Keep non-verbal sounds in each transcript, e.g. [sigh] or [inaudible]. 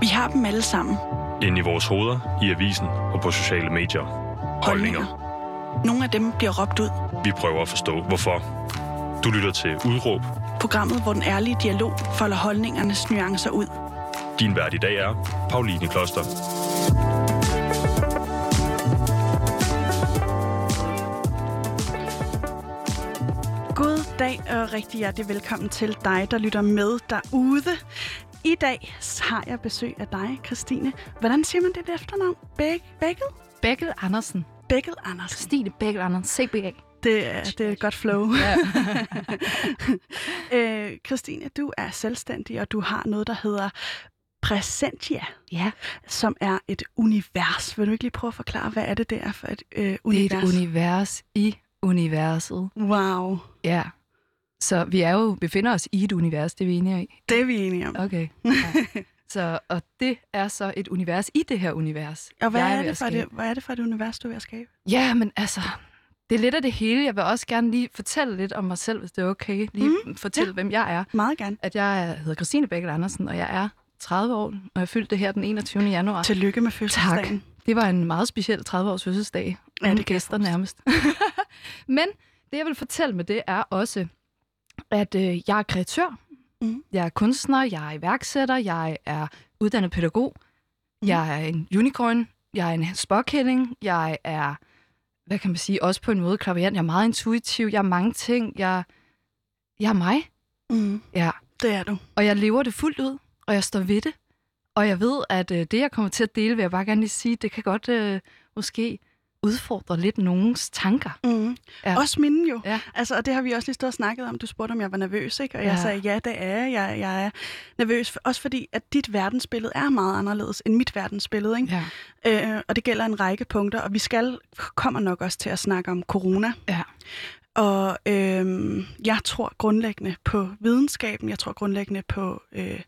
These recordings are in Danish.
Vi har dem alle sammen. Inde i vores hoveder, i avisen og på sociale medier. Holdninger. Nogle af dem bliver råbt ud. Vi prøver at forstå, hvorfor. Du lytter til Udråb. Programmet, hvor den ærlige dialog folder holdningernes nuancer ud. Din vært i dag er Pauline Kloster. God dag og rigtig hjertelig velkommen til dig, der lytter med derude. I dag har jeg besøg af dig, Christine. Hvordan siger man det efternavn? Bæk, Bækkel? Bækkel Andersen. Bækkel Andersen. Christine Bækkel Andersen, CBA. Det er, det er et godt flow. Ja. [laughs] øh, Christine, du er selvstændig, og du har noget, der hedder Presentia, ja, som er et univers. Vil du ikke lige prøve at forklare, hvad er det, det er for et øh, det er univers? et univers i universet. Wow, Ja. Så vi er jo befinder os i et univers, det er vi enige i. det er vi enige om. Okay. Ja. [laughs] Så, og det er så et univers i det her univers. Og hvad er, ved det for det, hvad er det for et univers, du er ved at skabe? Ja, men altså, det er lidt af det hele. Jeg vil også gerne lige fortælle lidt om mig selv, hvis det er okay. Lige mm, fortælle, ja. hvem jeg er. Meget gerne. At jeg er- hedder Christine Bækkel Andersen, og jeg er 30 år, og jeg fyldte det her den 21. januar. Tillykke med fødselsdagen. Det var en meget speciel 30-års fødselsdag. Ja, det gæster nærmest. [laughs] Men det, jeg vil fortælle med det, er også, at øh, jeg er kreatør. Mhm. Jeg er kunstner, jeg er iværksætter, jeg er uddannet pædagog. Mhm. Jeg er en unicorn, jeg er en spåkælling, jeg er, hvad kan man sige, også på en måde klaverant. Jeg er meget intuitiv, jeg er mange ting. Jeg, jeg er mig, Mm, ja. det er du. Og jeg lever det fuldt ud, og jeg står ved det. Og jeg ved, at øh, det, jeg kommer til at dele, vil jeg bare gerne lige sige, det kan godt øh, måske udfordre lidt nogens tanker. Mm. Ja. Også mine jo. Ja. Altså, og det har vi også lige stået og snakket om. Du spurgte, om jeg var nervøs, ikke? Og jeg Ja. sagde, ja, det er jeg. jeg. Jeg er nervøs, også fordi, at dit verdensbillede er meget anderledes end mit verdensbillede, ikke? Ja. Øh, og det gælder en række punkter, og vi skal kommer nok også til at snakke om corona. Ja. Og øh, jeg tror grundlæggende på videnskaben, jeg tror grundlæggende på øh,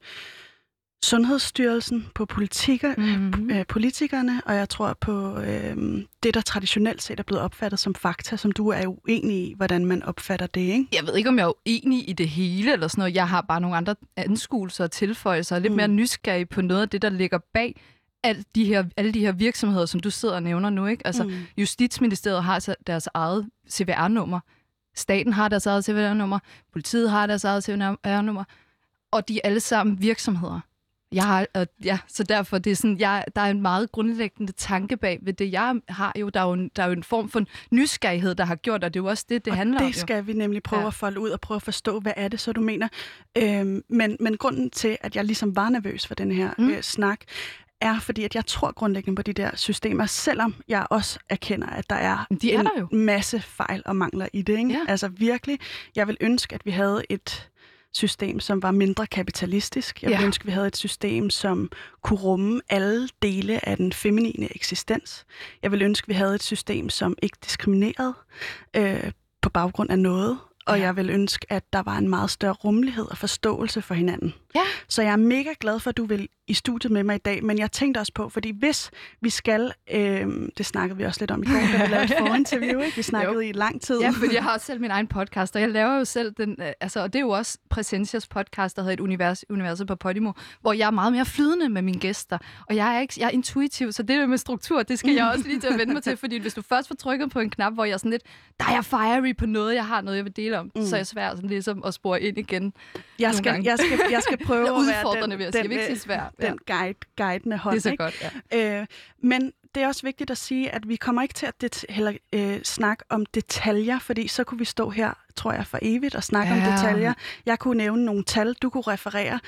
Sundhedsstyrelsen, på politikker, Mhm. øh, politikerne, og jeg tror på øh, det, der traditionelt set er blevet opfattet som fakta, som du er uenig i, hvordan man opfatter det, ikke? Jeg ved ikke, om jeg er uenig i det hele eller sådan noget. Jeg har bare nogle andre anskuelser og tilføjelser, og lidt Mm. mere nysgerrig på noget af det, der ligger bag alle de her, alle de her virksomheder, som du sidder og nævner nu. Ikke? Altså, Mm. Justitsministeriet har deres eget CVR-nummer. Staten har deres eget CVR-nummer. Politiet har deres eget CVR-nummer. Og de er alle sammen virksomheder. Jeg har, øh, ja, så derfor det er sådan, jeg, der er en meget grundlæggende tanke bag ved det. Jeg har jo, der er jo, en, der er jo en form for nysgerrighed, der har gjort, og det er jo også det, det og handler det om. jo. skal vi nemlig prøve ja. At folde ud og prøve at forstå, hvad er det så, du mener. Øhm, men, men grunden til, at jeg ligesom var nervøs for den her mm. Øh, snak, er fordi, at jeg tror grundlæggende på de der systemer, selvom jeg også erkender, at der er, de er en der jo. masse fejl og mangler i det. Ikke? Ja. Altså virkelig, jeg vil ønske, at vi havde et system, som var mindre kapitalistisk. Jeg vil Ja. ønske, vi havde et system, som kunne rumme alle dele af den feminine eksistens. Jeg vil ønske, vi havde et system, som ikke diskriminerede øh, på baggrund af noget. Og Ja. jeg vil ønske, at der var en meget større rummelighed og forståelse for hinanden. Ja. Så jeg er mega glad for, at du vil i studiet med mig i dag, men jeg tænkte også på, fordi hvis vi skal, øh, det snakkede vi også lidt om i går, da vi lavede et forinterview, ikke? Vi snakkede Jo. i lang tid. Ja, fordi jeg har også selv min egen podcast, og jeg laver jo selv den, øh, altså, og det er jo også Presentias podcast, der hedder Et univers, Universet på Podimo, hvor jeg er meget mere flydende med mine gæster, og jeg er, ikke, jeg er intuitiv, så det med struktur, det skal jeg også lige til at vende mig til, fordi hvis du først får trykket på en knap, hvor jeg er sådan lidt, der er jeg fiery på noget, jeg har noget, jeg vil dele om, mm. så er jeg svært sådan ligesom at spore ind igen. jeg, skal, jeg, skal, jeg skal prøve [laughs] at være den, vil jeg sige. Jeg den, vil ikke sige øh, svær. Ja. den guide, guidende hånd. Det er så ikke? godt, ja. Øh, men det er også vigtigt at sige, at vi kommer ikke til at det, heller øh, snakke om detaljer, fordi så kunne vi stå her, tror jeg, for evigt og snakke ja. om detaljer. Jeg kunne nævne nogle tal, du kunne referere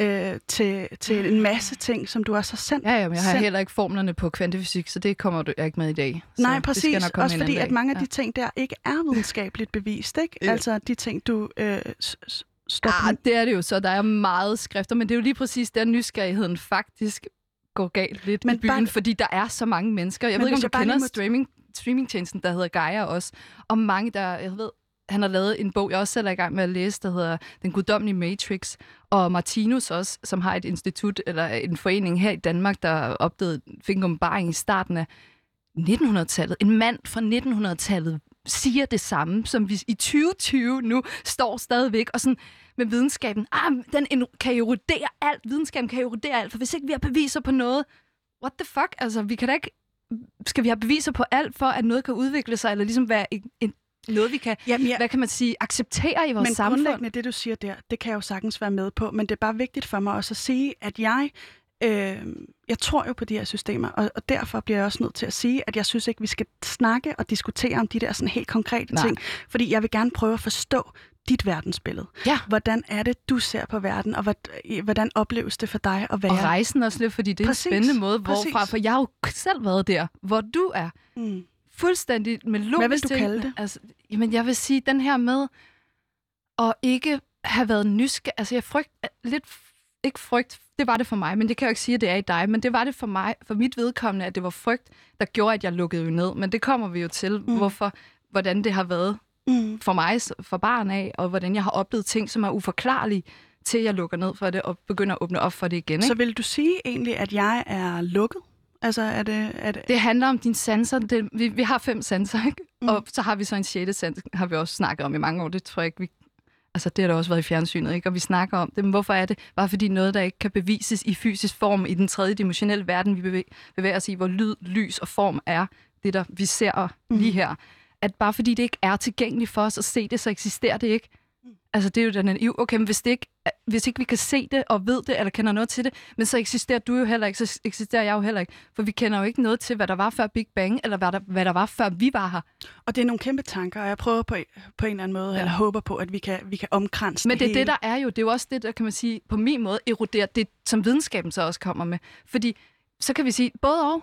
øh, til, til en masse ting, som du også har sendt. Ja, ja, men jeg har sendt. heller ikke formlerne på kvantefysik, så det kommer du ikke med i dag. Så Nej, Det præcis. skal nok komme Også fordi, at mange af Ja. de ting der ikke er videnskabeligt bevist, ikke? Ja. Altså de ting, du øh, s- s- står Ah, det er det jo så. Der er meget skrifter, men det er jo lige præcis der nysgerrigheden faktisk går galt lidt Men i byen, bare- fordi der er så mange mennesker. Jeg Men ved ikke, om du kender må- streaming, streamingtjenesten, der hedder Gaia også. Og mange, der, jeg ved, han har lavet en bog, jeg også selv er i gang med at læse, der hedder Den guddommelige Matrix. Og Martinus også, som har et institut, eller en forening her i Danmark, der opdagede, fik en i starten af 1900-tallet. En mand fra 1900-tallet siger det samme, som vi i 2020 nu står stadigvæk. Og sådan, med videnskaben. Ah, den en- kan erodere alt. Videnskaben kan erodere alt, for hvis ikke vi har beviser på noget, what the fuck? Altså, vi kan da ikke... Skal vi have beviser på alt, for at noget kan udvikle sig, eller ligesom være en, en, noget, vi kan, Jamen, ja. hvad kan man sige, acceptere i vores men samfund? grundlæggende, det du siger der, det kan jeg jo sagtens være med på, men det er bare vigtigt for mig også at sige, at jeg, øh, jeg tror jo på de her systemer, og, og derfor bliver jeg også nødt til at sige, at jeg synes ikke, vi skal snakke og diskutere om de der sådan helt konkrete Nej. ting, fordi jeg vil gerne prøve at forstå dit verdensbillede. Ja. Hvordan er det, du ser på verden, og hvordan opleves det for dig at være? Og rejsen også lidt, fordi det er Præcis, en spændende måde, præcis. hvorfra, for jeg har jo selv været der, hvor du er. Mm. Fuldstændig med logisk Hvad vil du tænkende. kalde det? Altså, jamen, jeg vil sige, den her med at ikke have været nysgerrig. Altså, jeg frygt lidt... Ikke frygt, det var det for mig, men det kan jeg jo ikke sige, at det er i dig. Men det var det for mig, for mit vedkommende, at det var frygt, der gjorde, at jeg lukkede jo ned. Men det kommer vi jo til, mm. hvorfor, hvordan det har været Mm. for mig for barn af, og hvordan jeg har oplevet ting, som er uforklarlige, til jeg lukker ned for det og begynder at åbne op for det igen. Ikke? Så vil du sige egentlig, at jeg er lukket? Altså, er det... Er det... Det handler om dine sanser. Det, vi, vi har fem sanser, ikke? Mm. Og så har vi så en sjette sans, har vi også snakket om i mange år. Det tror jeg ikke, vi... Altså, det har der også været i fjernsynet, ikke? Og vi snakker om det. Men hvorfor er det? Bare fordi noget, der ikke kan bevises i fysisk form i den tredje dimensionelle verden, vi bevæger, bevæger os i, hvor lyd, lys og form er det, der vi ser lige her. At bare fordi det ikke er tilgængeligt for os at se det, så eksisterer det ikke. Mm. Altså, det er jo den naiv. Okay, men hvis, det ikke, hvis ikke vi kan se det og ved det, eller kender noget til det, men så eksisterer du jo heller ikke, så eksisterer jeg jo heller ikke. For vi kender jo ikke noget til, hvad der var før Big Bang, eller hvad der, hvad der var før vi var her. Og det er nogle kæmpe tanker, og jeg prøver på, på en eller anden måde, ja. Eller håber på, at vi kan, vi kan omkranse Men det er hele. det, der er jo. Det er jo også det, der kan man sige, på min måde, eroderer det, som videnskaben så også kommer med. Fordi så kan vi sige, både og,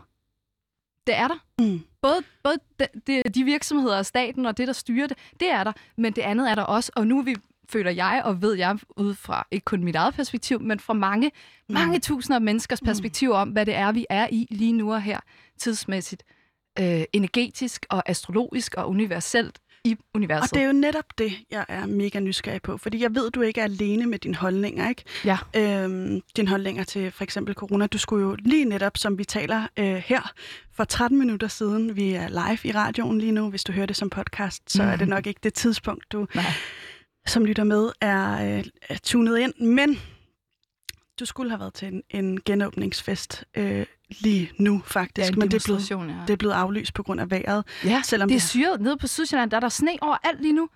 det er der. Mm. Både, både de, de, de virksomheder og staten og det, der styrer det, det er der. Men det andet er der også. Og nu er vi, føler jeg, og ved jeg ud fra ikke kun mit eget perspektiv, men fra mange, Mm. mange tusinder af menneskers perspektiv om, hvad det er, vi er i lige nu og her, tidsmæssigt, øh, energetisk og astrologisk og universelt i universet. Og det er jo netop det, jeg er mega nysgerrig på, fordi jeg ved, du ikke er alene med dine holdninger, ikke? Ja. Øhm, dine holdninger til for eksempel corona. Du skulle jo lige netop, som vi taler øh, her, for 13 minutter siden, vi er live i radioen lige nu, hvis du hører det som podcast, så er det [laughs] nok ikke det tidspunkt, du Nej. som lytter med, er, øh, er tunet ind. Men du skulle have været til en, en genåbningsfest øh, lige nu, faktisk. det en men det er, blevet, ja. det er blevet aflyst på grund af vejret. Ja, selvom det er syret. Nede på Sydsjælland, der er der sne overalt lige nu.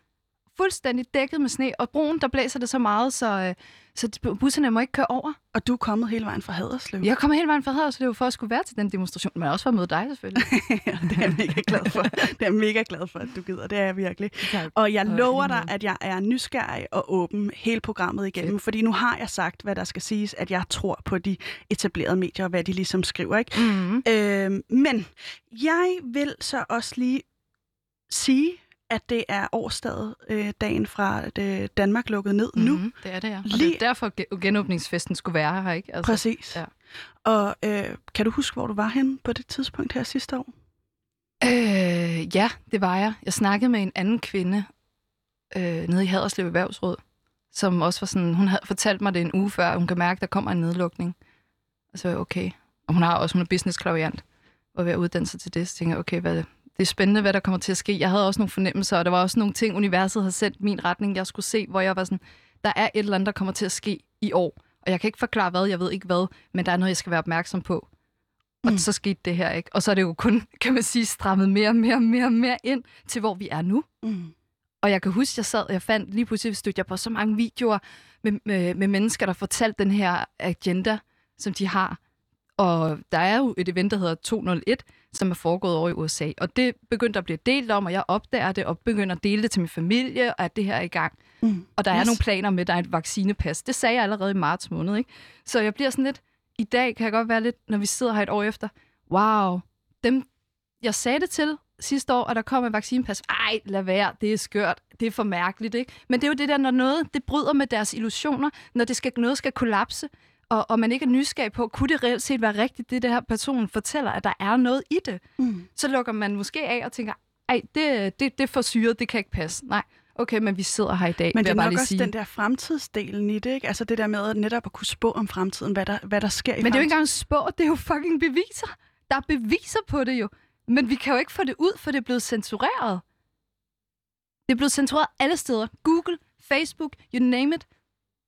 Fuldstændig dækket med sne. Og broen, der blæser det så meget, så, øh, så busserne må ikke køre over. Og du er kommet hele vejen fra Haderslev. Jeg kommer hele vejen fra Haderslev, er for at skulle være til den demonstration, men også for at møde dig selvfølgelig. [laughs] ja, det er jeg mega glad for. Det er jeg mega glad for, at du gider. Det er jeg virkelig. Tak. Og jeg lover dig, at jeg er nysgerrig og åben hele programmet igennem, Fedt. fordi nu har jeg sagt, hvad der skal siges, at jeg tror på de etablerede medier, og hvad de ligesom skriver. Ikke? Mm-hmm. Øhm, men jeg vil så også lige sige, at det er årsdagen øh, dagen fra at øh, Danmark lukkede ned mm. nu. Mm-hmm. Det er det, ja. Og Lige- det er derfor, ge- genåbningsfesten skulle være her, ikke? Altså, Præcis. ja. Og øh, kan du huske, hvor du var henne på det tidspunkt her sidste år? Øh, ja, det var jeg. Jeg snakkede med en anden kvinde øh, nede i Haderslev Erhvervsråd, som også var sådan, hun havde fortalt mig det en uge før, hun kan mærke, at der kommer en nedlukning. Og så jeg, okay. Og hun har også, hun er business klaviant og ved at uddanne sig til det. Så tænkte jeg, okay, hvad, det er spændende, hvad der kommer til at ske. Jeg havde også nogle fornemmelser, og der var også nogle ting, universet havde sendt min retning, jeg skulle se, hvor jeg var sådan, der er et eller andet, der kommer til at ske i år. Og jeg kan ikke forklare hvad, jeg ved ikke hvad, men der er noget, jeg skal være opmærksom på. Og Mm. så skete det her, ikke? Og så er det jo kun, kan man sige, strammet mere og mere og mere mere ind til, hvor vi er nu. Mm. Og jeg kan huske, jeg sad, jeg fandt lige pludselig stødte jeg på så mange videoer med, med, med mennesker, der fortalte den her agenda, som de har. Og der er jo et event, der hedder 201, som er foregået over i USA. Og det begyndte at blive delt om, og jeg opdager det og begynder at dele det til min familie, og at det her er i gang. Mm. Og der yes. er nogle planer med, at der er et vaccinepas. Det sagde jeg allerede i marts måned, ikke? Så jeg bliver sådan lidt, i dag kan jeg godt være lidt, når vi sidder her et år efter, wow, dem, jeg sagde det til sidste år, og der kom en vaccinepas. Ej, lad være, det er skørt, det er for mærkeligt, ikke? Men det er jo det der, når noget, det bryder med deres illusioner, når det skal, noget skal kollapse, og, og man ikke er nysgerrig på, kunne det reelt set være rigtigt, det der her person fortæller, at der er noget i det? Mm. Så lukker man måske af og tænker, ej, det, det, det er for syret, det kan ikke passe. Nej, okay, men vi sidder her i dag, Men det er nok også sige. den der fremtidsdelen i det, ikke? Altså det der med at netop at kunne spå om fremtiden, hvad der, hvad der sker i Men det er jo ikke engang spå, det er jo fucking beviser. Der er beviser på det jo. Men vi kan jo ikke få det ud, for det er blevet censureret. Det er blevet censureret alle steder. Google, Facebook, you name it.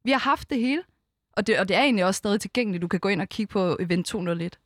Vi har haft det hele, og det, og det er egentlig også stadig tilgængeligt. Du kan gå ind og kigge på Event 201.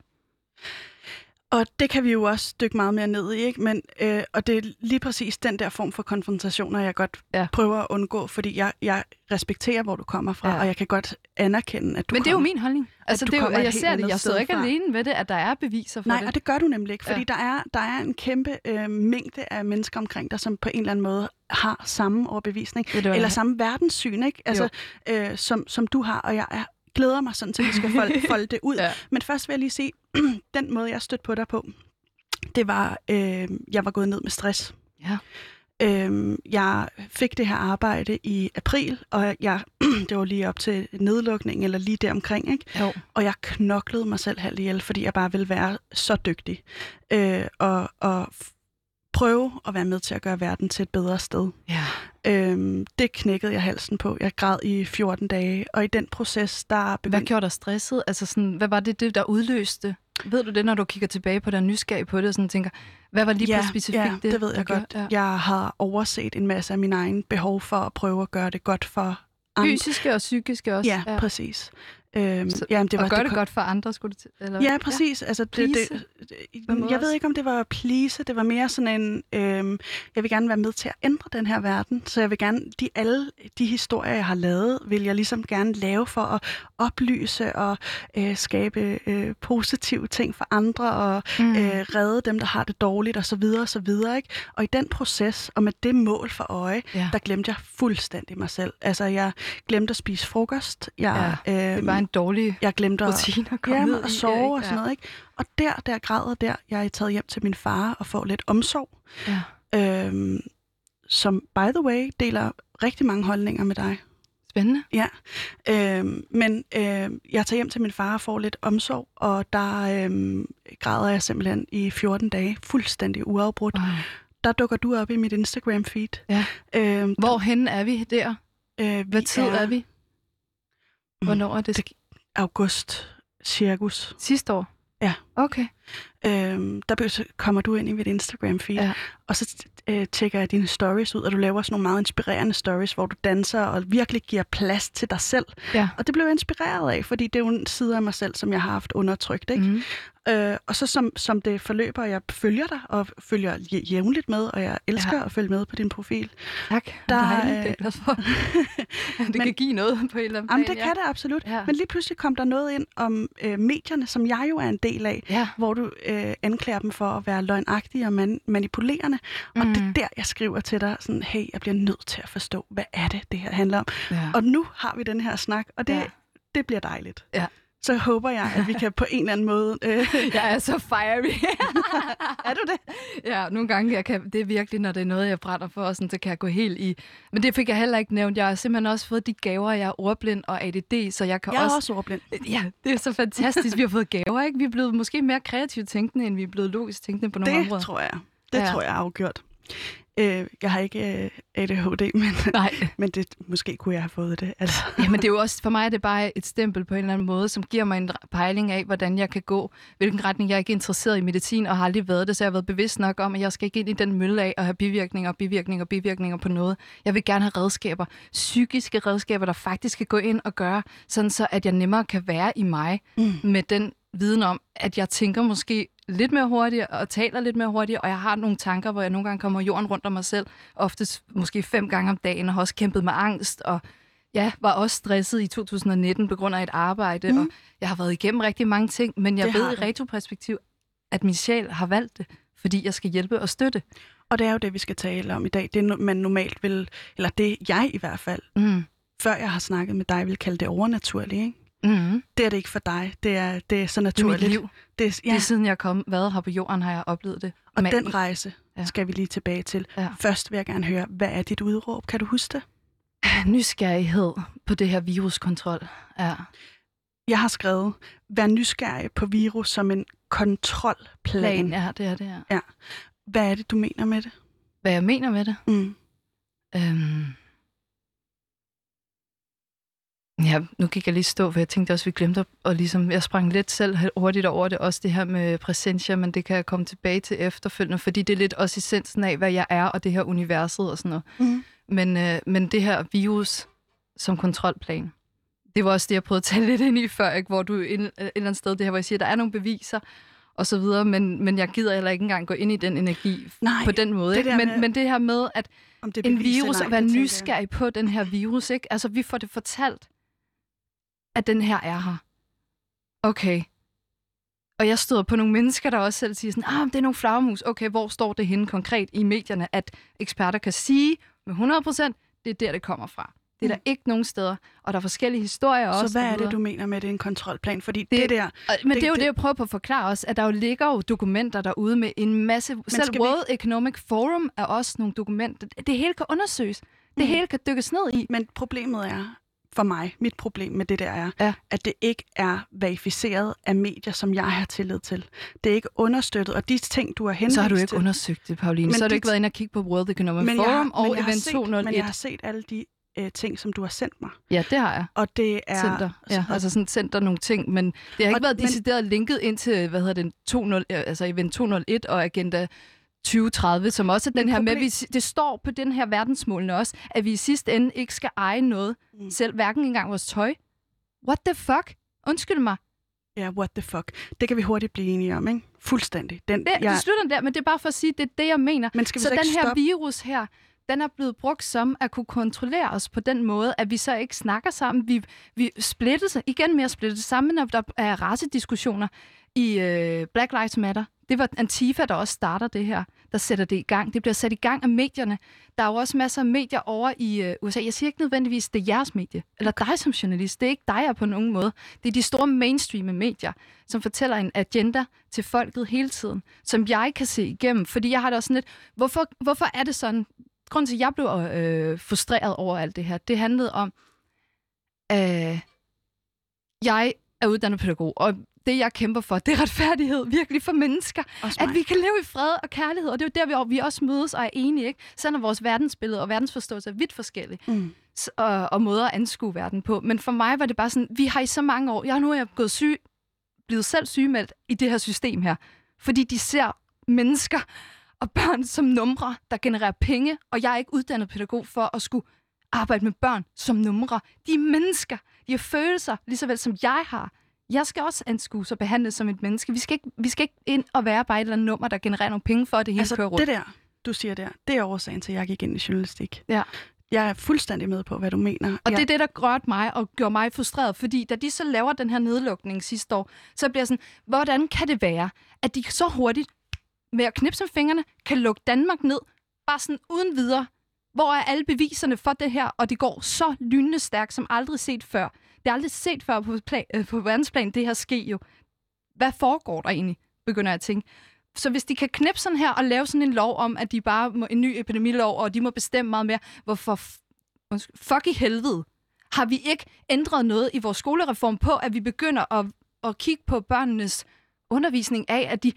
Og det kan vi jo også dykke meget mere ned i, ikke? Men, øh, og det er lige præcis den der form for konfrontationer, jeg godt Ja. ja. prøver at undgå, fordi jeg, jeg respekterer, hvor du kommer fra, Ja. ja. og jeg kan godt anerkende, at du Men det er jo min holdning. Altså, det er jo, jeg ser det. Jeg sidder sted ikke fra. alene ved det, at der er beviser for Nej, det. og det gør du nemlig ikke, fordi Ja. ja. der, er, der er en kæmpe øh, mængde af mennesker omkring dig, som på en eller anden måde har samme overbevisning, hvad? eller samme verdenssyn, ikke? Altså, øh, som, som du har, og jeg er, glæder mig sådan til, at vi skal folde, [laughs] folde det ud. Ja. Men først vil jeg lige sige, [clears throat] den måde, jeg stødte på dig på, det var, øh, jeg var gået ned med stress. Ja. Øhm, jeg fik det her arbejde i april, og jeg, [clears throat] det var lige op til nedlukningen, eller lige der omkring, ikke? Jo. Og jeg knoklede mig selv halvt ihjel, fordi jeg bare ville være så dygtig. Øh, og, og prøve at være med til at gøre verden til et bedre sted. Ja. Øhm, det knækkede jeg halsen på. Jeg græd i 14 dage, og i den proces, der Hvad begyndte... gjorde dig stresset? Altså sådan, hvad var det, det, der udløste? Ved du det, når du kigger tilbage på det og er nysgerrig på det, og sådan tænker, hvad var lige ja, på specifikt ja, det, det ved jeg godt. gjorde- Ja. Jeg har overset en masse af mine egne behov for at prøve at gøre det godt for andre. Fysiske og psykiske også. Ja, ja. præcis. Øhm, Så- jamen, det og var, gør det, kom- godt for andre, skulle til? Eller? Ja, præcis. Altså, det, det, det, jeg ved ikke, om det var please. Det var mere sådan en, øhm, jeg vil gerne være med til at ændre den her verden. Så jeg vil gerne, de, alle de historier, jeg har lavet, vil jeg ligesom gerne lave for at oplyse og øh, skabe øh, positive ting for andre og Mm. øh, redde dem, der har det dårligt og så videre og så videre. Ikke? Og i den proces og med det mål for øje, ja. der glemte jeg fuldstændig mig selv. Altså, jeg glemte at spise frokost. Jeg, ja, Det øhm, var en dårlig jeg glemte at rutine at komme ja, ned og i, sove ikke? og sådan noget, ikke? Og der, der græder der, jeg er taget hjem til min far og får lidt omsorg, Ja. øhm, som, by the way, deler rigtig mange holdninger med dig. Spændende. Ja, øhm, men øhm, jeg tager hjem til min far og får lidt omsorg, og der øhm, græder jeg simpelthen i 14 dage, fuldstændig uafbrudt. Wow. Der dukker du op i mit Instagram-feed. Ja. Øhm, Hvorhen er vi der? øh, Hvad tid er vi? Hvornår er det? Det- August, cirkus. Sidste år? Ja. Okay. Øhm, der kommer du ind i mit Instagram-feed, Ja. og så øh, tjekker jeg dine stories ud, og du laver sådan nogle meget inspirerende stories, hvor du danser og virkelig giver plads til dig selv. Ja. Og det blev jeg inspireret af, fordi det er jo en side af mig selv, som jeg har haft undertrykt. Ikke? Mm. Øh, og så som, som det forløber, jeg følger dig, og følger jævnligt med, og jeg elsker Ja. ja. at følge med på din profil. Tak. Der er, Dejligt, det er øh, glad for. [laughs] det Men- kan give noget på en eller anden Jamen, plan. det kan det absolut. Ja. Men lige pludselig kom der noget ind om øh, medierne, som jeg jo er en del af, Ja. hvor du øh, anklager dem for at være løgnagtige og man- manipulerende. Og Mm. det er der, jeg skriver til dig, sådan, hey, jeg bliver nødt til at forstå, hvad er det, det her handler om. ja. Og nu har vi den her snak, og det, ja. det bliver dejligt. Ja. Så håber jeg, at vi kan på en eller anden måde... Øh, [laughs] Jeg er så fiery. [laughs] er du det? ja, nogle gange, jeg kan, det er virkelig, når det er noget, jeg brænder for, og sådan, så kan jeg gå helt i. Men det fik jeg heller ikke nævnt. Jeg har simpelthen også fået de gaver, jeg er ordblind og ADD, så jeg kan Jeg er også... også ordblind. [laughs] Ja, det er så fantastisk. Vi har fået gaver, ikke? Vi er blevet måske mere kreativt tænkende, end vi er blevet logisk tænkende på nogle Det områder. tror jeg. Det Ja. tror jeg afgjort. Øh, jeg har ikke øh, ADHD, [laughs] men, Nej. men det, måske kunne jeg have fået det. Altså. [laughs] Jamen det er jo også, for mig er det bare et stempel på en eller anden måde, som giver mig en pejling af, hvordan jeg kan gå, hvilken retning jeg er ikke interesseret i medicin, og har aldrig været det, så jeg har været bevidst nok om, at jeg skal ikke ind i den mølle af at have bivirkninger, bivirkninger, bivirkninger på noget. Jeg vil gerne have redskaber, psykiske redskaber, der faktisk kan gå ind og gøre, sådan så at jeg nemmere kan være i mig, Mm. med den viden om, at jeg tænker måske lidt mere hurtigt og taler lidt mere hurtigt, og jeg har nogle tanker, hvor jeg nogle gange kommer jorden rundt om mig selv, oftest måske fem gange om dagen, og har også kæmpet med angst, og ja, var også stresset i 2019 på grund af et arbejde, mm. Og jeg har været igennem rigtig mange ting, men jeg Det ved i retroperspektiv, at min sjæl har valgt det, fordi jeg skal hjælpe og støtte. Og det er jo det, vi skal tale om i dag. Det man normalt vil, eller det jeg i hvert fald, Mm. før jeg har snakket med dig, vil kalde det overnaturligt. Ikke? Mm. Det er det ikke for dig. Det er, det er så Det er mit naturligt. liv. Det er, Ja. ja, Det er siden jeg kommet, været her på jorden, har jeg oplevet det. og Men- den rejse Ja. skal vi lige tilbage til. Ja. Først vil jeg gerne høre, hvad er dit udråb? Kan du huske det? [sighs] Nysgerrighed på det her viruskontrol. Ja. Jeg har skrevet, vær nysgerrig på virus som en kontrolplan. Plan, ja, det er det her. Hvad er det, du mener med det? Hvad jeg mener med det? Mm. Øhm... Ja, nu gik jeg lige stå, for jeg tænkte også, at vi glemte at, og ligesom, jeg sprang lidt selv hurtigt over det, også det her med præsentia, men det kan jeg komme tilbage til efterfølgende, fordi det er lidt også essensen af, hvad jeg er, og det her universet og sådan noget. Mm. Men, øh, men det her virus som kontrolplan, Det var også det, jeg prøvede at tale lidt ind i før, ikke? hvor du et, et eller andet sted, det her, hvor jeg siger, der er nogle beviser, og så videre, men, men jeg gider heller ikke engang gå ind i den energi Nej, på den måde. det Men, med- men det her med, at Om det en virus, at være nysgerrig på den her virus, ikke? Altså, vi får det fortalt, at den her er her. Okay. Og jeg støder på nogle mennesker, der også selv siger sådan, ah, det er nogle flagermus. Okay, hvor står det henne konkret i medierne, at eksperter kan sige med 100%, det er der, det kommer fra. Det er der ikke nogen steder. Og der er forskellige historier også. Mm. Så hvad er det, du mener med, at det er en kontrolplan? Fordi det, Det- der... Og- Men det, Det- er jo det- det, jeg prøver på at forklare os, at der jo ligger jo dokumenter derude med en masse... selv skal vi World Economic Forum er også nogle dokumenter. Det hele kan undersøges. Det Mm. hele kan dykkes ned i. Men problemet er, for mig, mit problem med det der er, Ja. at det ikke er verificeret af medier, som jeg har tillid til. Det er ikke understøttet, og de ting, du har henvist Så har du ikke til, undersøgt det, Pauline. Men Så har du de- ikke været inde og kigge på World Economic men Forum men og jeg har Event set, 201. Men jeg har set alle de øh, ting, som du har sendt mig. Ja, det har jeg. Og det er... Center. Ja, og- altså sådan center nogle ting, men det har ikke Og- været men- decideret linket ind til, hvad hedder den, 20, øh, altså Event 201 og Agenda 2030, som også er den Men her med, problem- vi, det står på den her verdensmålene også, at vi i sidste ende ikke skal eje noget, Mm. selv hverken engang vores tøj. What the fuck? Undskyld mig. Ja, what the fuck. Det kan vi hurtigt blive enige om, ikke? Fuldstændig. Den, Det, ja. det slutter der, men det er bare for at sige, det er det, jeg mener. Men skal vi så så den her stoppe? virus her, den er blevet brugt som at kunne kontrollere os på den måde, at vi så ikke snakker sammen. Vi, vi splittes igen mere splittet sammen, når der er racediskussioner i øh, Black Lives Matter. Det var Antifa, der også starter det her, der sætter det i gang. Det bliver sat i gang af medierne. Der er jo også masser af medier over i øh, USA. Jeg siger ikke nødvendigvis, det er jeres medie, eller dig som journalist. Det er ikke dig jeg på nogen måde. Det er de store mainstream medier, som fortæller en agenda til folket hele tiden, som jeg kan se igennem. Fordi jeg har det også sådan lidt, hvorfor, hvorfor er det sådan? Grunden til, at jeg blev øh, frustreret over alt det her, det handlede om, øh, jeg er uddannet pædagog, og det, jeg kæmper for, det er retfærdighed virkelig for mennesker. At vi kan leve i fred og kærlighed, og det er jo der, vi, vi også mødes og er enige, ikke? Selvom vores verdensbillede og verdensforståelse er vidt forskellige, Mm. og, og måder at anskue verden på. Men for mig var det bare sådan, vi har i så mange år, jeg nu er jeg gået syg, blevet selv sygemeldt i det her system her, fordi de ser mennesker og børn som numre, der genererer penge, og jeg er ikke uddannet pædagog for at skulle arbejde med børn som numre. De er mennesker. De har følelser, lige så vel som jeg har. Jeg skal også anskues og behandles som et menneske. Vi skal ikke, vi skal ikke ind og være bare et eller andet nummer, der genererer nogle penge for, at det hele kører Altså, rundt. det der, du siger der, det er årsagen til, at jeg gik ind i journalistik. Ja. Jeg er fuldstændig med på, hvad du mener. Og jeg, det er det, der rørte mig og gjorde mig frustreret, fordi da de så laver den her nedlukning sidste år, så bliver jeg sådan, hvordan kan det være, at de så hurtigt med at knipse med fingrene kan lukke Danmark ned, bare sådan uden videre. Hvor er alle beviserne for det her, og det går så lynende stærkt, som aldrig set før. Det er aldrig set før på, plan, øh, på verdensplan, det her sker jo. Hvad foregår der egentlig, begynder jeg at tænke. Så hvis de kan knæppe sådan her og lave sådan en lov om, at de bare må, en ny epidemilov, og de må bestemme meget mere, hvorfor fuck i helvede har vi ikke ændret noget i vores skolereform på, at vi begynder at, at kigge på børnenes undervisning af, at de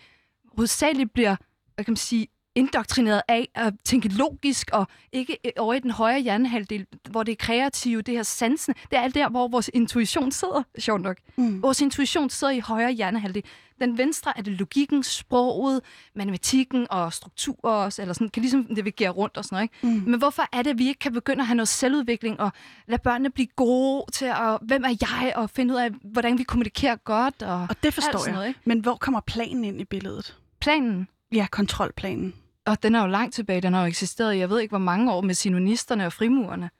hovedsageligt bliver, hvad kan man sige, indoktrineret af at tænke logisk og ikke øh, over i den højre hjernehalvdel, hvor det er kreative, det her sansen. Det er alt der, hvor vores intuition sidder, sjovt nok. Mm. Vores intuition sidder i højre hjernehalvdel. Den venstre er det logikken, sproget, matematikken og strukturer eller sådan, kan ligesom navigere rundt og sådan noget. Ikke? Mm. Men hvorfor er det, at vi ikke kan begynde at have noget selvudvikling og lade børnene blive gode til at, hvem er jeg, og finde ud af, hvordan vi kommunikerer godt og, Og det forstår jeg. noget, ikke? Men hvor kommer planen ind i billedet? planen. Ja, kontrolplanen. Og den er jo langt tilbage, den har jo eksisteret jeg ved ikke hvor mange år med sinonisterne og frimurerne.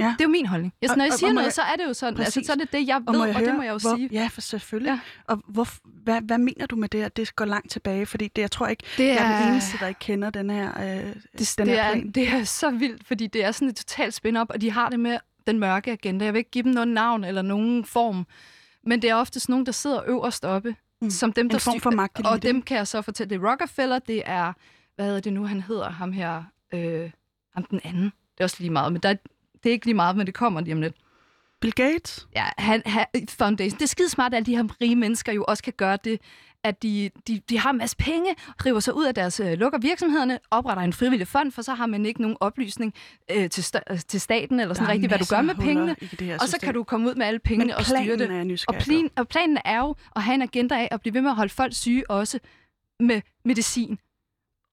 Ja. Det er jo min holdning. Jeg, Og- når jeg og- siger og må noget, jeg- så er det jo sådan. Altså, Præcis. så er det det, jeg ved, Og jeg og det må jeg jo hvor, sige. Ja, for selvfølgelig. Ja. Og hvor, hvad, hvad mener du med det, at det går langt tilbage? Fordi det, jeg tror ikke, Det jeg er den eneste, der ikke kender den her, øh, det, den det, her er, plan. det er så vildt, fordi det er sådan et totalt spin-up, og de har det med den mørke agenda. Jeg vil ikke give dem noget navn eller nogen form, men det er oftest nogen, der sidder øverst oppe, Mm. som dem, En der form styr- for magtelite. Og dem kan jeg så fortælle, det er Rockefeller, det er, hvad hedder det nu, han hedder, ham her, øh, ham den anden. Det er også lige meget, men der, det er ikke lige meget, men det kommer lige om lidt. Bill Gates? Ja, han, han, Foundation. Det er skide smart, at alle de her rige mennesker jo også kan gøre det, at de, de, de har en masse penge, river sig ud af deres, øh, lukker virksomhederne, opretter en frivillig fond, for så har man ikke nogen oplysning øh, til, øh, til staten, eller sådan rigtigt, hvad du gør med pengene. Og så kan du komme ud med alle pengene og styre det. Og, plan, og planen er jo at have en agenda af at blive ved med at holde folk syge også med medicin.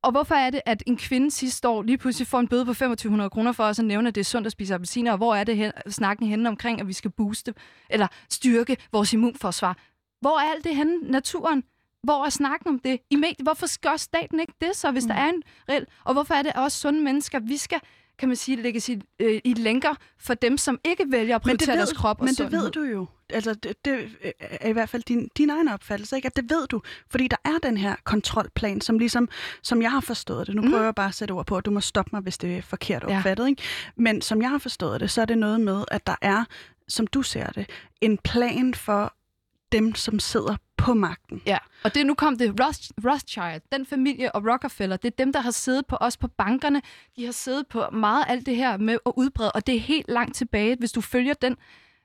Og hvorfor er det, at en kvinde sidste år lige pludselig får en bøde på 2500 kroner for os at nævne, at det er sundt at spise appelsiner, og hvor er det hen, snakken henne omkring, at vi skal booste eller styrke vores immunforsvar? Hvor er alt det henne? Naturen? Hvor er snakken om det? I medier? Hvorfor gør staten ikke det så, hvis mm. der er en reel? Og hvorfor er det også sunde mennesker, vi skal kan man sige, lægge sit, øh, i lænker for dem, som ikke vælger at prioritere deres krop og Men sundhed. det ved du jo. Altså, det, det er i hvert fald din, din egen opfattelse, ikke? At det ved du, fordi der er den her kontrolplan, som ligesom, som jeg har forstået det. Nu mm. prøver jeg bare at sætte ord på, at du må stoppe mig, hvis det er forkert opfattet, ja. ikke? Men som jeg har forstået det, så er det noget med, at der er, som du ser det, en plan for dem, som sidder på magten. Ja, og det nu kom det Roth, Rothschild, den familie og Rockefeller, det er dem, der har siddet på os på bankerne. De har siddet på meget alt det her med at udbrede, og det er helt langt tilbage, hvis du følger den,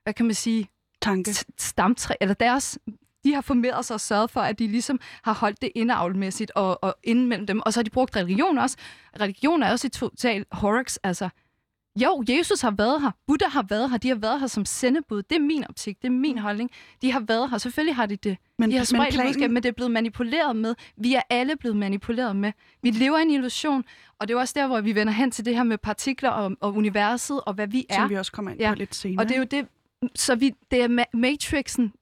hvad kan man sige, tanke. Stamtræ, eller deres de har formeret sig og sørget for, at de ligesom har holdt det indavlmæssigt og, og inden mellem dem. Og så har de brugt religion også. Religion er også et totalt horrocks. Altså, jo, Jesus har været her. Buddha har været her. De har været her som sendebud. Det er min optik. Det er min holdning. De har været her. Selvfølgelig har de det. Men, de har spredt men, planen... men det er blevet manipuleret med. Vi er alle blevet manipuleret med. Vi lever i en illusion, og det er også der, hvor vi vender hen til det her med partikler og, og universet, og hvad vi er. Som vi også kommer ind på ja. lidt senere. Og det er jo det, så vi, det er ma- Matrixen.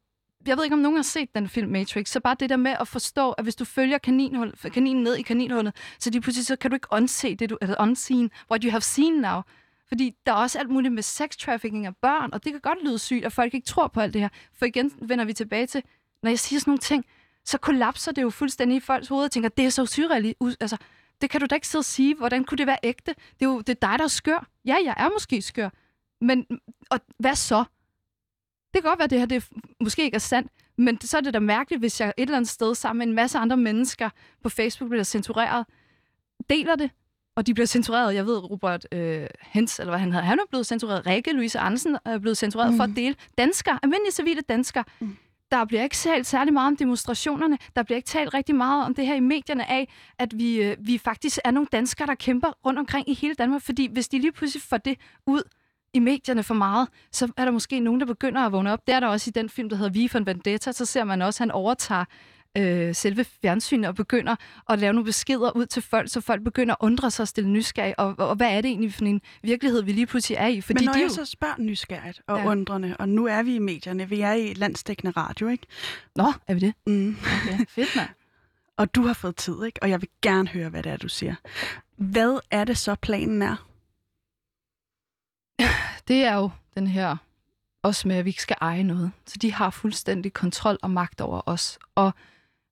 Jeg ved ikke, om nogen har set den film Matrix, så bare det der med at forstå, at hvis du følger kaninhul, kaninen ned i kaninhullet, så de pludselig så kan du ikke unse det, du, eller unseen, what you have seen now. Fordi der er også alt muligt med sex trafficking af børn, og det kan godt lyde sygt, og folk ikke tror på alt det her. For igen vender vi tilbage til, når jeg siger sådan nogle ting, så kollapser det jo fuldstændig i folks hoveder og tænker, det er så surrealistisk. Altså, det kan du da ikke sidde og sige. Hvordan kunne det være ægte? Det er jo det er dig, der er skør. Ja, jeg er måske skør. Men og hvad så? Det kan godt være, at det her det er, måske ikke er sandt, men så er det da mærkeligt, hvis jeg et eller andet sted sammen med en masse andre mennesker på Facebook bliver censureret, deler det, og de bliver censureret. Jeg ved, Robert øh, Hens, eller hvad han hedder, han er blevet censureret. Rikke Louise Andersen er blevet censureret mm. for at dele danskere, almindelige civile danskere. Mm. Der bliver ikke talt særlig meget om demonstrationerne. Der bliver ikke talt rigtig meget om det her i medierne af, at vi, øh, vi faktisk er nogle danskere, der kæmper rundt omkring i hele Danmark. Fordi hvis de lige pludselig får det ud i medierne for meget, så er der måske nogen, der begynder at vågne op. Det er der også i den film, der hedder Vi for en Vendetta. Så ser man også, at han overtager øh, selve fjernsynet og begynder at lave nogle beskeder ud til folk, så folk begynder at undre sig og stille nysgerrig. Og, og hvad er det egentlig for en virkelighed, vi lige pludselig er i? Fordi Men når de jeg jo... så spørger nysgerrigt og ja. undrende, og nu er vi i medierne, vi er i landstækkende radio, ikke? Nå, er vi det? Mm. Okay, fedt mand. [laughs] og du har fået tid, ikke? Og jeg vil gerne høre, hvad det er, du siger. Hvad er det så, planen er? [laughs] Det er jo den her også med, at vi ikke skal eje noget. Så de har fuldstændig kontrol og magt over os. Og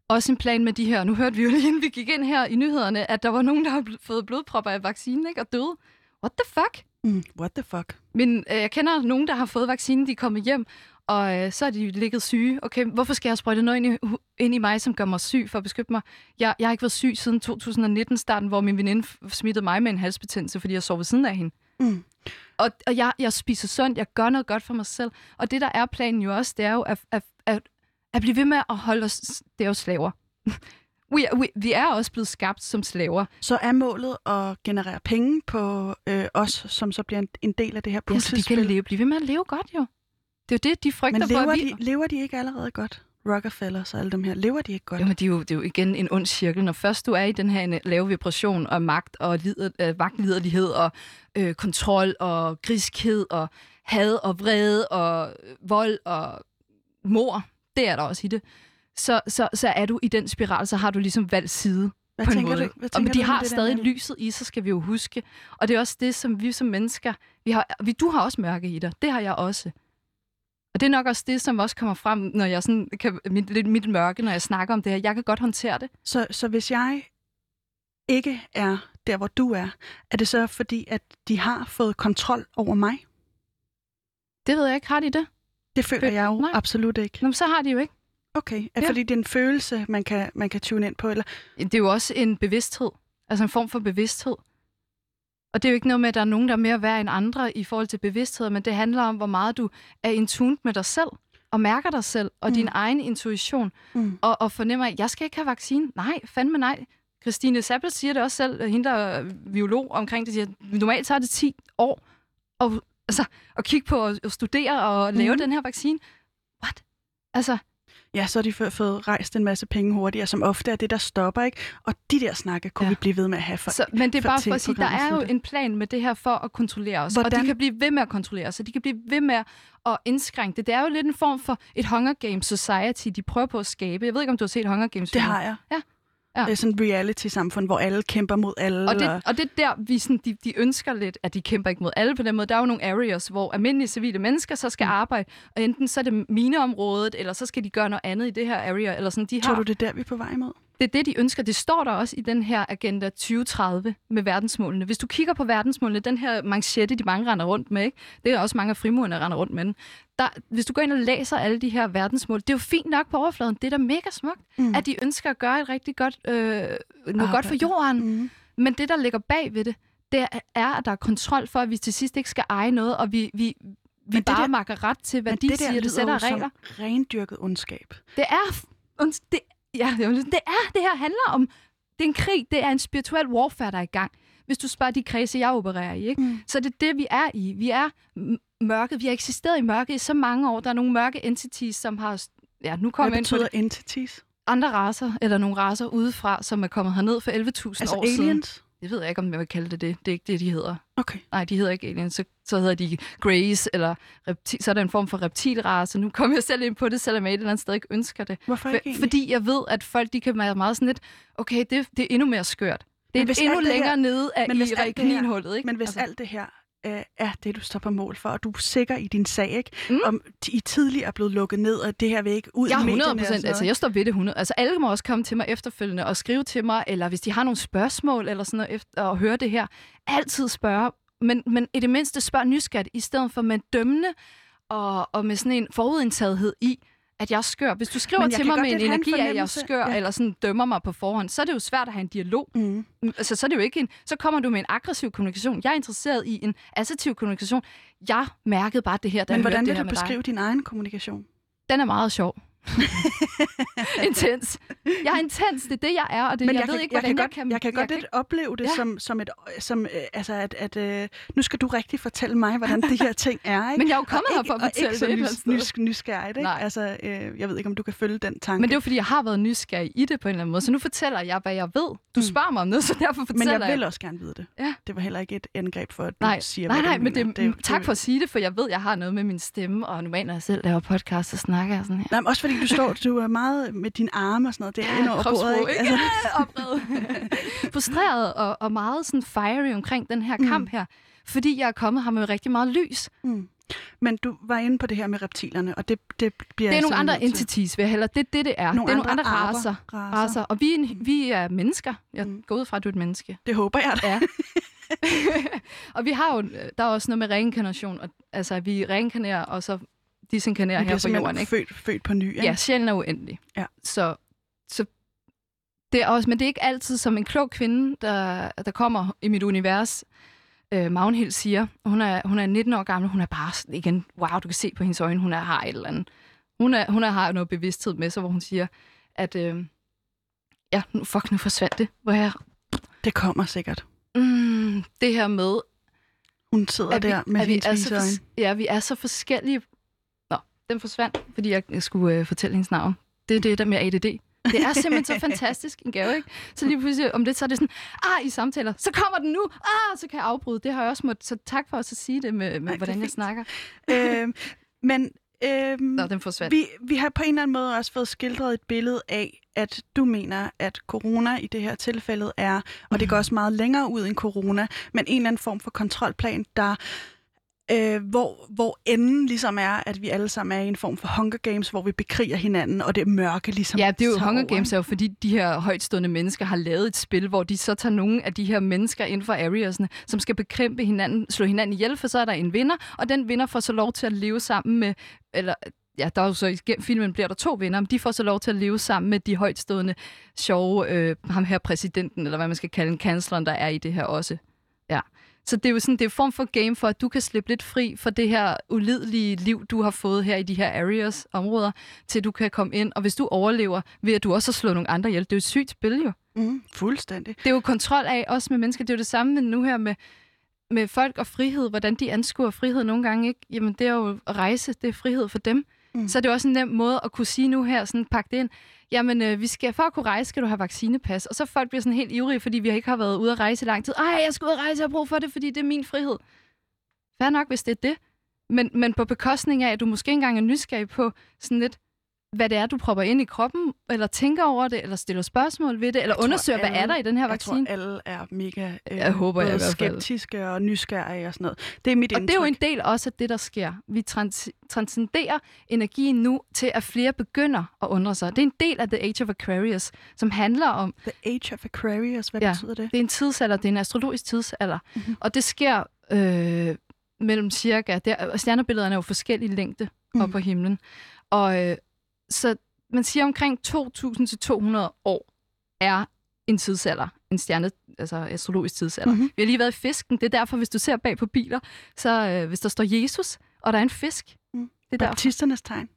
også en plan med de her. Nu hørte vi jo lige, inden vi gik ind her i nyhederne, at der var nogen, der har fået blodpropper af vaccinen ikke? og døde. What the fuck? Mm, what the fuck? Men øh, jeg kender nogen, der har fået vaccinen, de er kommet hjem, og øh, så er de ligget syge. Okay, hvorfor skal jeg sprøjte noget ind i, ind i mig, som gør mig syg for at beskytte mig? Jeg, jeg har ikke været syg siden 2019-starten, hvor min veninde smittede mig med en halsbetændelse, fordi jeg sov ved siden af hende. Mm. Og, og jeg, jeg spiser sundt, jeg gør noget godt for mig selv. Og det, der er planen jo også, det er jo at, at, at at blive ved med at holde os... Det er jo slaver. [laughs] We, we, vi er også blevet skabt som slaver. Så er målet at generere penge på øh, os, som så bliver en, en del af det her puslespil? Ja, så de kan leve, blive ved med at leve godt jo. Det er jo det, de frygter Men lever for. At vi... de, lever de ikke allerede godt? Rockefeller og alle dem her, lever de ikke godt? Jo, men det er jo, det er jo igen en ond cirkel. Når først du er i den her lave vibration og magt og lider, øh, magtliderlighed og øh, kontrol og griskhed og had og vrede og vold og mor, det er der også i det, så, så, så er du i den spiral, så har du ligesom valgt side. Hvad på tænker en måde. du? Hvad og, men de har det stadig der? lyset i sig, skal vi jo huske. Og det er også det, som vi som mennesker... Vi har, vi, du har også mørke i dig. Det har jeg også. Og det er nok også det, som også kommer frem, når jeg sådan kan, mit, lidt mit mørke, når jeg snakker om det her. Jeg kan godt håndtere det. Så, så hvis jeg ikke er der, hvor du er, er det så fordi, at de har fået kontrol over mig? Det ved jeg ikke. Har de det? Det føler jeg jo Nej. absolut ikke. Nå, men så har de jo ikke. Okay, er Ja. fordi det er en følelse, man kan, man kan tune ind på? Eller? Det er jo også en bevidsthed. Altså en form for bevidsthed. Og det er jo ikke noget med, at der er nogen, der er mere værd end andre i forhold til bevidsthed, men det handler om, hvor meget du er in tune med dig selv, og mærker dig selv, og mm. din egen intuition, Mm. og, og fornemmer, at jeg skal ikke have vaccine. Nej, fandme nej. Christine Sappel siger det også selv, hende der er biolog omkring det, siger, at normalt tager det 10 år at, altså, at kigge på og, og studere og lave Mhm. den her vaccine. What? Altså, ja, så har de fået, rejst en masse penge hurtigere, som ofte er det, der stopper, ikke? Og de der snakke kunne Ja. vi blive ved med at have for. Så, men det er for bare for at sige, der er jo en plan med det her for at kontrollere os. Og Hvordan? de kan blive ved med at kontrollere os, og de kan blive ved med at indskrænke det. Det er jo lidt en form for et Hunger Games Society, de prøver på at skabe. Jeg ved ikke, om du har set Hunger Games. Det har jeg. Ja. Ja. Det er sådan reality-samfund, hvor alle kæmper mod alle. Og det, og det er der, vi sådan, de, de ønsker lidt, at de kæmper ikke mod alle på den måde. Der er jo nogle areas, hvor almindelige civile mennesker så skal Mm. arbejde, og enten så er det mineområdet, eller så skal de gøre noget andet i det her area. Eller sådan, de Tror har, du, det er der, vi er på vej imod? Det er det, de ønsker. Det står der også i den her Agenda 2030 med verdensmålene. Hvis du kigger på verdensmålene, den her manchette, de mange render rundt med, ikke? det er også mange af frimurerne, der render rundt med den. Der, hvis du går ind og læser alle de her verdensmål, det er jo fint nok på overfladen. Det er da mega smukt, Mm. at de ønsker at gøre et rigtig godt, øh, noget Arbejde. godt for jorden. Mm. Men det, der ligger bag ved det, det er, at der er kontrol for, at vi til sidst ikke skal eje noget, og vi, vi, vi det bare der- makker ret til, hvad Men de det der siger, det lyder sætter jo som regler. rendyrket ondskab. Det er, unds- det, ja, jeg det er, det her handler om, det er en krig, det er en spirituel warfare, der er i gang. Hvis du spørger de kredse, jeg opererer i, ikke? Mm. så det er det, vi er i. Vi er mørket, vi har eksisteret i mørket i så mange år. Der er nogle mørke entities, som har, ja, nu kommer Hvad ind på betyder det. entities? andre racer, eller nogle racer udefra, som er kommet herned for 11.000 Altså år siden. Jeg ved ikke, om jeg vil kalde det det. Det er ikke det, de hedder. Okay. Nej, de hedder ikke aliens. Så, så hedder de greys, eller repti- så er der en form for reptilrace. Nu kommer jeg selv ind på det, selvom jeg et eller andet sted ikke ønsker det. Hvorfor ikke For, fordi jeg ved, at folk de kan være meget sådan lidt, okay, det, det er endnu mere skørt. Det er endnu det her- længere nede af i kaninhullet, ikke? Men hvis altså, alt det her øh, er det, du står på mål for, og du er sikker i din sag, ikke? Mm. Om I tidligere er blevet lukket ned, og det her vil ikke ud jeg er medierne 100 og procent, altså jeg står ved det 100. Altså alle må også komme til mig efterfølgende og skrive til mig, eller hvis de har nogle spørgsmål eller sådan noget, efter, og høre det her, altid spørge. Men, men i det mindste spørg nysgerrigt, i stedet for med dømmende og, og med sådan en forudindtagethed i, at jeg er skør. Hvis du skriver til mig med en en energi af, at jeg er skør, Ja. eller sådan dømmer mig på forhånd, så er det jo svært at have en dialog. Mm. Altså, så er det jo ikke en, så kommer du med en aggressiv kommunikation. Jeg er interesseret i en assertiv kommunikation. Jeg mærkede bare det her, da Men hvordan vil det her du med dig. beskrive din egen kommunikation? Den er meget sjov. [laughs] intens. Jeg er intens, det er det, jeg er, og det, Men jeg, jeg, ved kan, ikke, jeg, hvordan kan godt, jeg kan... jeg kan godt jeg lidt opleve det Ja. som, som et, som, øh, altså at, at øh, nu skal du rigtig fortælle mig, hvordan de her ting er, ikke? [laughs] Men jeg er jo kommet Og her ikke- for at og fortælle ikke så det et eller nys, andet sted. nys, nysgerrigt, ikke? Nej. Altså, øh, jeg ved ikke, om du kan følge den tanke. Men det er jo, fordi jeg har været nysgerrig i det på en eller anden måde, så nu fortæller jeg, hvad jeg ved. Du Mm. spørger mig om noget, så derfor fortæller Men jeg vil også gerne vide det. Ja. Det var heller ikke et angreb for, at du Nej, siger, nej, nej, du men det, det, tak for at sige det, for jeg ved, jeg har noget med min stemme, og normalt, når jeg selv laver podcast, så snakker jeg sådan her. Nej, men også fordi du står, du er meget med dine arme og sådan noget, det er Ja, ind over bordet, ikke? ikke? Altså. [laughs] Frustreret og, og meget sådan fiery omkring den her Mm. kamp her, fordi jeg er kommet her med rigtig meget lys. mm. Men du var inde på det her med reptilerne, og det, det bliver Det er nogle andre entities, vil jeg hellere. Det er det, det er. Nogle det er nogle andre andre arter, racer. racer. racer. Og vi er, en, vi er mennesker. Jeg Mm. går ud fra, at du er et menneske. Det håber jeg da. Ja. [laughs] [laughs] og vi har jo, der er også noget med reinkarnation. Og, altså, vi reinkarnerer, og så bliver her på jorden. Ikke? født, født på ny, ikke? Ja, sjælen er uendelig. Ja. Så, så det er også, men det er ikke altid som en klog kvinde, der, der kommer i mit univers. Øh, Magnhild siger, hun er, hun er 19 år gammel, hun er bare igen, wow, du kan se på hendes øjne, hun er, har et eller andet. Hun, er, hun er, har noget bevidsthed med sig, hvor hun siger, at øh, ja, nu, fuck, nu forsvandt det. Hvor jeg, Det kommer sikkert. mm, det her med, Hun sidder at vi, der med at vi er så Ja, vi er så forskellige. Den forsvandt, fordi jeg skulle øh, fortælle hendes navn. Det er det der med ADD. Det er simpelthen så fantastisk en gave, ikke? Så lige pludselig om det, så er det sådan, ah, i samtaler, så kommer den nu, ah, så kan jeg afbryde. Det har jeg også måttet, så tak for at sige det med, med er hvordan jeg snakker. [laughs] øhm, men øhm, Nå, den forsvandt. vi, vi har på en eller anden måde også fået skildret et billede af, at du mener, at corona i det her tilfælde er, og det går også meget længere ud end corona, men en eller anden form for kontrolplan, der øh, hvor, hvor enden ligesom er, at vi alle sammen er i en form for Hunger Games, hvor vi bekriger hinanden, og det mørke ligesom Ja, det er jo Hunger over, Games, er jo fordi de her højtstående mennesker har lavet et spil, hvor de så tager nogle af de her mennesker inden for areasne, som skal bekæmpe hinanden, slå hinanden ihjel, for så er der en vinder, og den vinder får så lov til at leve sammen med, eller ja, der er jo så i filmen bliver der to vinder, men de får så lov til at leve sammen med de højtstående, sjove, øh, ham her præsidenten, eller hvad man skal kalde en kansleren, der er i det her også. Så det er jo sådan, det er en form for game for, at du kan slippe lidt fri for det her ulidelige liv, du har fået her i de her areas, områder, til du kan komme ind. Og hvis du overlever, ved at du også har slået nogle andre ihjel. Det er jo et sygt spil jo. Mm, fuldstændig. Det er jo kontrol af, også med mennesker. Det er jo det samme nu her med, med folk og frihed. Hvordan de anskuer frihed nogle gange, ikke? Jamen, det er jo rejse. Det er frihed for dem. mm. så er det også en nem måde at kunne sige nu her, sådan pakke det ind, jamen øh, vi skal, for at kunne rejse, skal du have vaccinepas. Og så folk bliver sådan helt ivrige, fordi vi ikke har været ude at rejse i lang tid. Ej, jeg skal ud at rejse, jeg har brug for det, fordi det er min frihed. Fair nok, hvis det er det. Men, men på bekostning af, at du måske engang er nysgerrig på sådan lidt, hvad det er, du propper ind i kroppen, eller tænker over det, eller stiller spørgsmål ved det, eller Jeg tror, undersøger, alle- hvad er der i den her Jeg vaccine. tror, alle er mega øh, Jeg håber jeg skeptiske og nysgerrige og sådan noget. Det er mit Og indtryk. det er jo en del også af det, der sker. Vi trans- transcenderer energien nu til, at flere begynder at undre sig. Det er en del af The Age of Aquarius, som handler om, The Age of Aquarius, hvad Ja. betyder det? det er en tidsalder, det er en astrologisk tidsalder. Mhm. Mm-hmm. Og det sker øh, mellem cirka, der, stjernebillederne er jo forskellige længde mm. Mhm. op på himlen. Og øh, så man siger omkring 2.000-200 år er en tidsalder, en stjerne, altså astrologisk tidsalder. Mhm. Mm-hmm. Vi har lige været i fisken, det er derfor, hvis du ser bag på biler, så øh, hvis der står Jesus, og der er en fisk, Mm. det er derfor. Baptisternes tegn.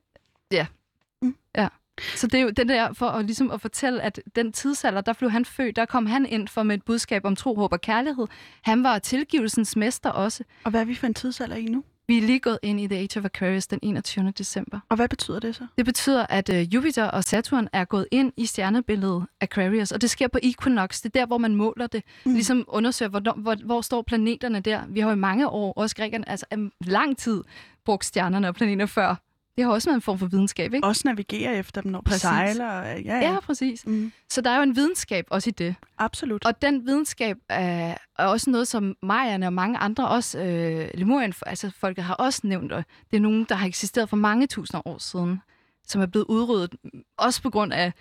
Så det er jo den der for at, ligesom at fortælle, at den tidsalder, der blev han født, der kom han ind for med et budskab om tro, håb og kærlighed. Han var tilgivelsens mester også. Og hvad er vi for en tidsalder i nu? Vi er lige gået ind i The Age of Aquarius den 21. december. Og hvad betyder det så? Det betyder, at øh, Jupiter og Saturn er gået ind i stjernebilledet Aquarius, og det sker på equinox. Det er der, hvor man måler det. Mm. Ligesom undersøger, hvor, hvor, hvor står planeterne der. Vi har i mange år, også grækerne, altså lang tid, brugt stjernerne og planeter før. Det har også været en form for videnskab, ikke? Også navigere efter dem, når Præcis. sejler. og- Ja, ja. Ja, præcis. Mm. Så der er jo en videnskab også i det. Absolut. Og den videnskab er, er også noget, som Majerne og mange andre også, øh, Lemurien, altså folket har også nævnt, og det er nogen, der har eksisteret for mange tusinder år siden, som er blevet udryddet, også på grund af,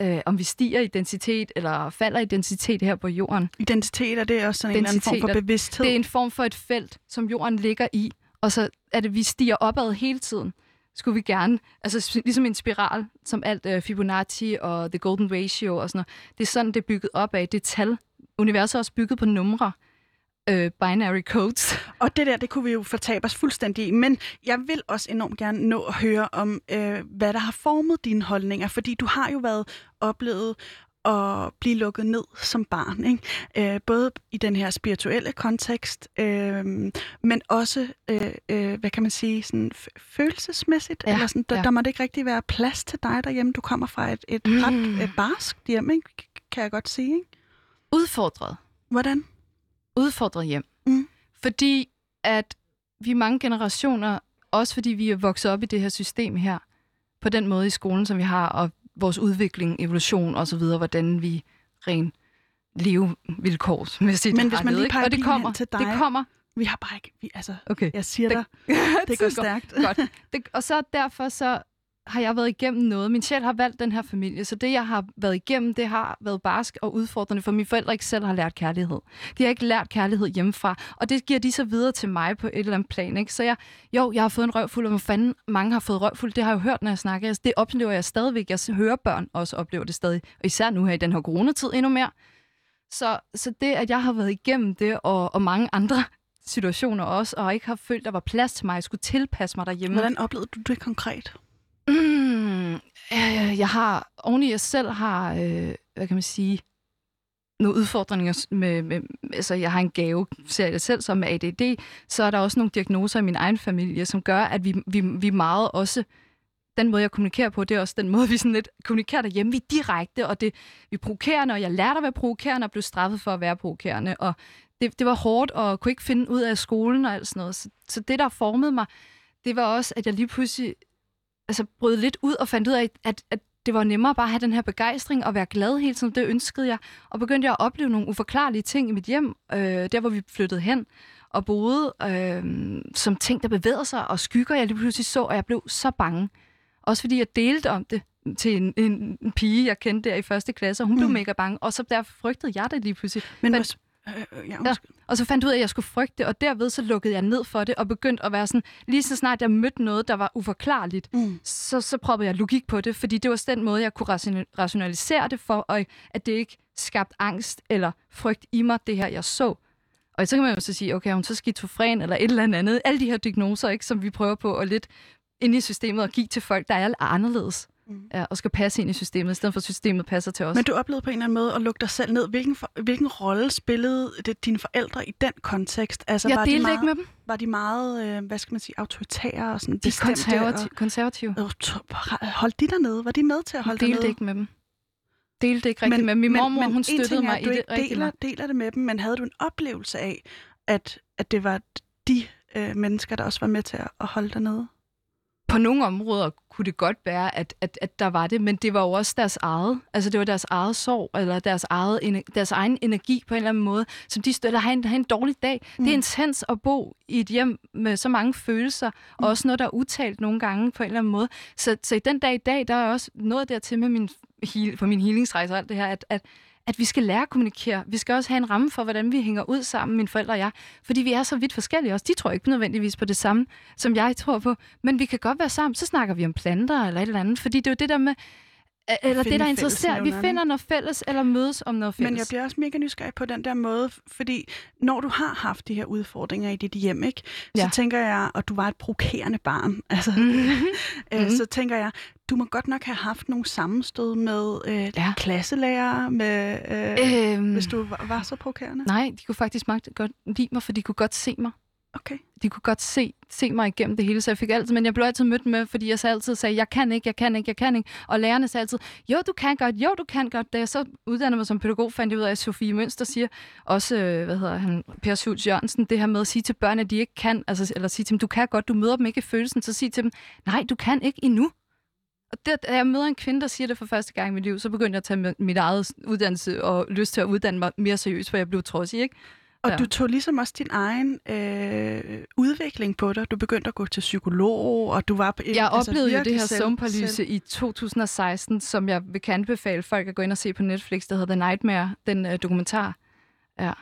øh, om vi stiger i densitet eller falder i densitet her på jorden. Identitet er det også sådan en eller anden form for Identitet bevidsthed. Det er en form for et felt, som jorden ligger i, og så er det, vi stiger opad hele tiden. Skulle vi gerne, altså ligesom en spiral, som alt uh, Fibonacci og The Golden Ratio og sådan noget. Det er sådan, det er bygget op af. Det er tal. Universet er også bygget på numre. Uh, binary codes. [laughs] Og det der, det kunne vi jo fortabe os fuldstændig i. Men jeg vil også enormt gerne nå at høre om, øh, hvad der har formet dine holdninger. Fordi du har jo været oplevet at blive lukket ned som barn. Ikke? Øh, både i den her spirituelle kontekst, øh, men også, øh, øh, hvad kan man sige, sådan følelsesmæssigt. Ja, Eller sådan, der, ja. der måtte ikke rigtig være plads til dig derhjemme. Du kommer fra et, et Mm. ret øh, barsk hjem, ikke? kan jeg godt sige. Ikke? Udfordret. Hvordan? Udfordret hjem. Mm. Fordi at vi er mange generationer, også fordi vi er vokset op i det her system her, på den måde i skolen, som vi har, og vores udvikling, evolution osv., hvordan vi rent levevilkårsmæssigt Men hvis man det, lige peger Og det kommer, til dig. det kommer. Vi har bare ikke... Vi, altså, Okay. jeg siger Det- dig, [laughs] det går stærkt. Godt. Det, og så derfor så har jeg været igennem noget. Min sjæl har valgt den her familie, så det, jeg har været igennem, det har været barsk og udfordrende, for mine forældre ikke selv har lært kærlighed. De har ikke lært kærlighed hjemmefra, og det giver de så videre til mig på et eller andet plan. Ikke? Så jeg, jo, jeg har fået en røvfuld, og hvor fanden mange har fået røvfuld, det har jeg jo hørt, når jeg snakker. Altså, det oplever jeg stadigvæk. Jeg hører børn også oplever det stadig, og især nu her i den her coronatid endnu mere. Så, så det, at jeg har været igennem det, og, og mange andre situationer også, og ikke har følt, der var plads til mig, jeg skulle tilpasse mig derhjemme. Hvordan oplevede du det konkret? Mm, øh, jeg har, oven i jeg selv har, øh, hvad kan man sige, nogle udfordringer med, med, altså jeg har en gave, ser jeg selv som med ADD, så er der også nogle diagnoser i min egen familie, som gør, at vi, vi, vi meget også, den måde jeg kommunikerer på, det er også den måde, [laughs] vi sådan lidt kommunikerer derhjemme. Vi er direkte, og det, vi er provokerende, og jeg lærte at være provokerende, og blev straffet for at være provokerende, og det, det var hårdt, og kunne ikke finde ud af skolen og alt sådan noget. Så, så det, der formede mig, det var også, at jeg lige pludselig altså, brød lidt ud og fandt ud af, at, at det var nemmere bare at have den her begejstring og være glad hele tiden. Det ønskede jeg. Og begyndte jeg at opleve nogle uforklarlige ting i mit hjem, øh, der hvor vi flyttede hen og boede, øh, som ting, der bevægede sig, og skygger, jeg lige pludselig så, og jeg blev så bange. Også fordi jeg delte om det til en, en, en pige, jeg kendte der i første klasse, og hun mm. blev mega bange, og så derfor frygtede jeg det lige pludselig. Men, Men øh, øh, ja, Ja. Og så fandt jeg ud af, at jeg skulle frygte og derved så lukkede jeg ned for det, og begyndte at være sådan, lige så snart jeg mødte noget, der var uforklarligt, Mm. så, så proppede jeg logik på det, fordi det var den måde, jeg kunne rationa- rationalisere det for, og at det ikke skabte angst eller frygt i mig, det her, jeg så. Og så kan man jo så sige, okay, er hun så skizofren eller et eller andet. Alle de her diagnoser, ikke, som vi prøver på at lidt ind i systemet og give til folk, der er anderledes. Mm. ja, og skal passe ind i systemet, i stedet for at systemet passer til os. Men du oplevede på en eller anden måde at lukke dig selv ned. Hvilken, for, hvilken rolle spillede det dine forældre i den kontekst? Altså, jeg var delte de meget, ikke med dem. Var de meget, øh, hvad skal man sige, autoritære og sådan de konservative. Og, konservative. Øh, holdt de dernede? Var de med til at holde dig nede? ikke med dem. Delte ikke rigtigt men, med Min mormor, men, hun støttede mig er, i det ikke deler, deler det med dem, men havde du en oplevelse af, at, at det var de øh, mennesker, der også var med til at, at holde dig nede? På nogle områder kunne det godt være, at, at, at der var det, men det var jo også deres eget. Altså det var deres eget sorg, eller deres, eget, deres egen energi på en eller anden måde, som de støtter. Have en, have en dårlig dag. Mm. Det er intens at bo i et hjem med så mange følelser, mm. og også noget, der er udtalt nogle gange på en eller anden måde. Så, så i den dag i dag, der er også noget dertil med min, på min healingsrejse og alt det her, at, at at vi skal lære at kommunikere. Vi skal også have en ramme for, hvordan vi hænger ud sammen, mine forældre og jeg. Fordi vi er så vidt forskellige også. De tror ikke nødvendigvis på det samme, som jeg tror på. Men vi kan godt være sammen. Så snakker vi om planter eller et eller andet. Fordi det er jo det der med, eller det, der interesserer. Vi finder noget fælles, eller mødes om noget fælles. Men jeg bliver også mega nysgerrig på den der måde, fordi når du har haft de her udfordringer i dit hjem, ikke, så ja. tænker jeg, og du var et provokerende barn, [laughs] altså, mm-hmm. øh, så tænker jeg, du må godt nok have haft nogle sammenstød med øh, ja. klasselærer, med, øh, øhm, hvis du var, var så provokerende. Nej, de kunne faktisk meget godt lide mig, for de kunne godt se mig. Okay. De kunne godt se, se mig igennem det hele, så jeg fik altid, men jeg blev altid mødt med, fordi jeg så altid sagde, jeg kan ikke, jeg kan ikke, jeg kan ikke. Og lærerne sagde altid, jo, du kan godt, jo, du kan godt. Da jeg så uddannede mig som pædagog, fandt jeg ud af, at Sofie Mønster siger, også, øh, hvad hedder han, Per Schultz Jørgensen, det her med at sige til børn, at de ikke kan, altså, eller sige til dem, du kan godt, du møder dem ikke i følelsen, så sig til dem, nej, du kan ikke endnu. Og det, da jeg møder en kvinde, der siger det for første gang i mit liv, så begyndte jeg at tage mit eget uddannelse og lyst til at uddanne mig mere seriøst, for jeg blev trodsig, ikke? Og ja. du tog ligesom også din egen øh, udvikling på dig. Du begyndte at gå til psykolog, og du var... På, jeg altså, oplevede jo det her søvnparalyse i 2016, som jeg vil kan anbefale folk at gå ind og se på Netflix, der hedder The Nightmare, den øh, dokumentar. Ja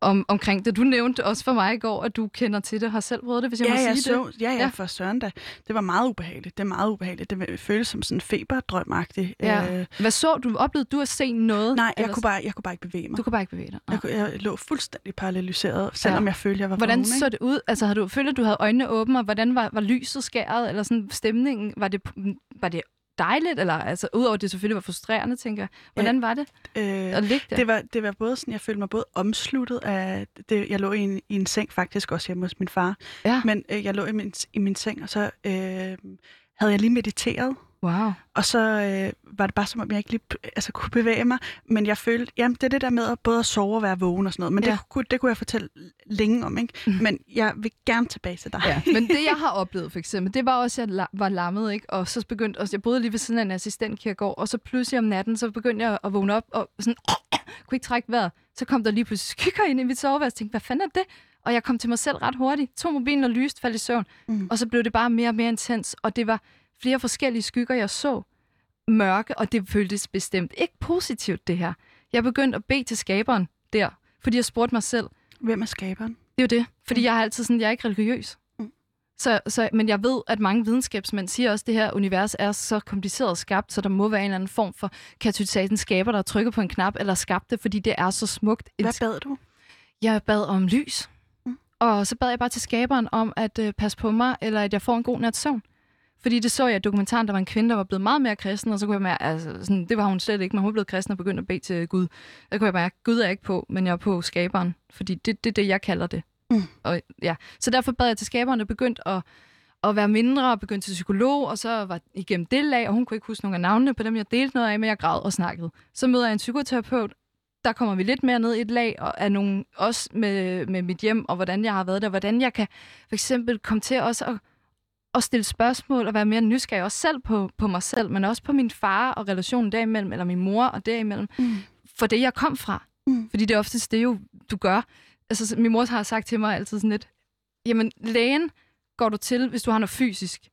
om, omkring det. Du nævnte også for mig i går, at du kender til det, har selv prøvet det, hvis jeg ja, må jeg sige så, det. Ja, ja, for søren da. Det var meget ubehageligt. Det er meget ubehageligt. Det føles som sådan en feberdrømagtigt. Ja. Øh. Hvad så du? Oplevede du at se noget? Nej, jeg kunne, bare, jeg kunne bare ikke bevæge mig. Du kunne bare ikke bevæge dig? Jeg, kunne, jeg lå fuldstændig parallyseret, selvom ja. jeg følte, jeg var Hvordan vågen, så det ud? Altså, havde du følt, at du havde øjnene åbne, og hvordan var, var lyset skæret, eller sådan stemningen? Var det, var det dejligt, eller altså, udover at det selvfølgelig var frustrerende, tænker jeg. Hvordan var det øh, at ligge der? Det var, det var både sådan, jeg følte mig både omsluttet af, det, jeg lå i en, i en seng faktisk også hjemme hos min far, ja. men øh, jeg lå i min, i min seng, og så øh, havde jeg lige mediteret, Wow. Og så øh, var det bare som om, jeg ikke lige altså, kunne bevæge mig. Men jeg følte, jamen det er det der med at både at sove og være vågen og sådan noget. Men ja. det, kunne, det kunne jeg fortælle længe om, ikke? Mm. Men jeg vil gerne tilbage til dig. Ja. Men det, jeg [laughs] har oplevet for eksempel, det var også, at jeg var lammet, ikke? Og så begyndte, og jeg boede lige ved siden af en assistentkirkegård, og så pludselig om natten, så begyndte jeg at vågne op og sådan, [coughs] kunne ikke trække vejret. Så kom der lige pludselig skygger ind i mit soveværelse, og tænkte, hvad fanden er det? Og jeg kom til mig selv ret hurtigt, tog mobilen og lyst, faldt i søvn. Mm. Og så blev det bare mere og mere intens, og det var flere forskellige skygger, jeg så mørke, og det føltes bestemt ikke positivt, det her. Jeg begyndte at bede til skaberen der, fordi jeg spurgte mig selv. Hvem er skaberen? Det er jo det, fordi mm. jeg er altid sådan, jeg er ikke religiøs. Mm. Så, så, men jeg ved, at mange videnskabsmænd siger også, at det her univers er så kompliceret skabt, så der må være en eller anden form for katalysaten skaber, der trykker på en knap eller skabt det, fordi det er så smukt. Hvad bad du? Jeg bad om lys. Mm. Og så bad jeg bare til skaberen om at øh, passe på mig, eller at jeg får en god nat søvn. Fordi det så jeg i dokumentaren, der var en kvinde, der var blevet meget mere kristen, og så kunne jeg mærke, altså, sådan, det var hun slet ikke, men hun blev kristen og begyndte at bede til Gud. Der kunne jeg mærke, Gud er ikke på, men jeg er på skaberen, fordi det er det, det, jeg kalder det. Mm. Og, ja. Så derfor bad jeg til skaberen og begyndte at, at være mindre og begyndte til psykolog, og så var igennem det lag, og hun kunne ikke huske nogle af navnene på dem, jeg delte noget af, men jeg græd og snakkede. Så møder jeg en psykoterapeut, der kommer vi lidt mere ned i et lag, og er nogle, også med, med mit hjem, og hvordan jeg har været der, hvordan jeg kan for eksempel komme til også at at stille spørgsmål og være mere nysgerrig også selv på, på mig selv, men også på min far og relationen derimellem, eller min mor og derimellem, mm. for det, jeg kom fra. Mm. Fordi det er oftest det jo, du gør. Altså, min mor har sagt til mig altid sådan lidt, jamen, lægen går du til, hvis du har noget fysisk.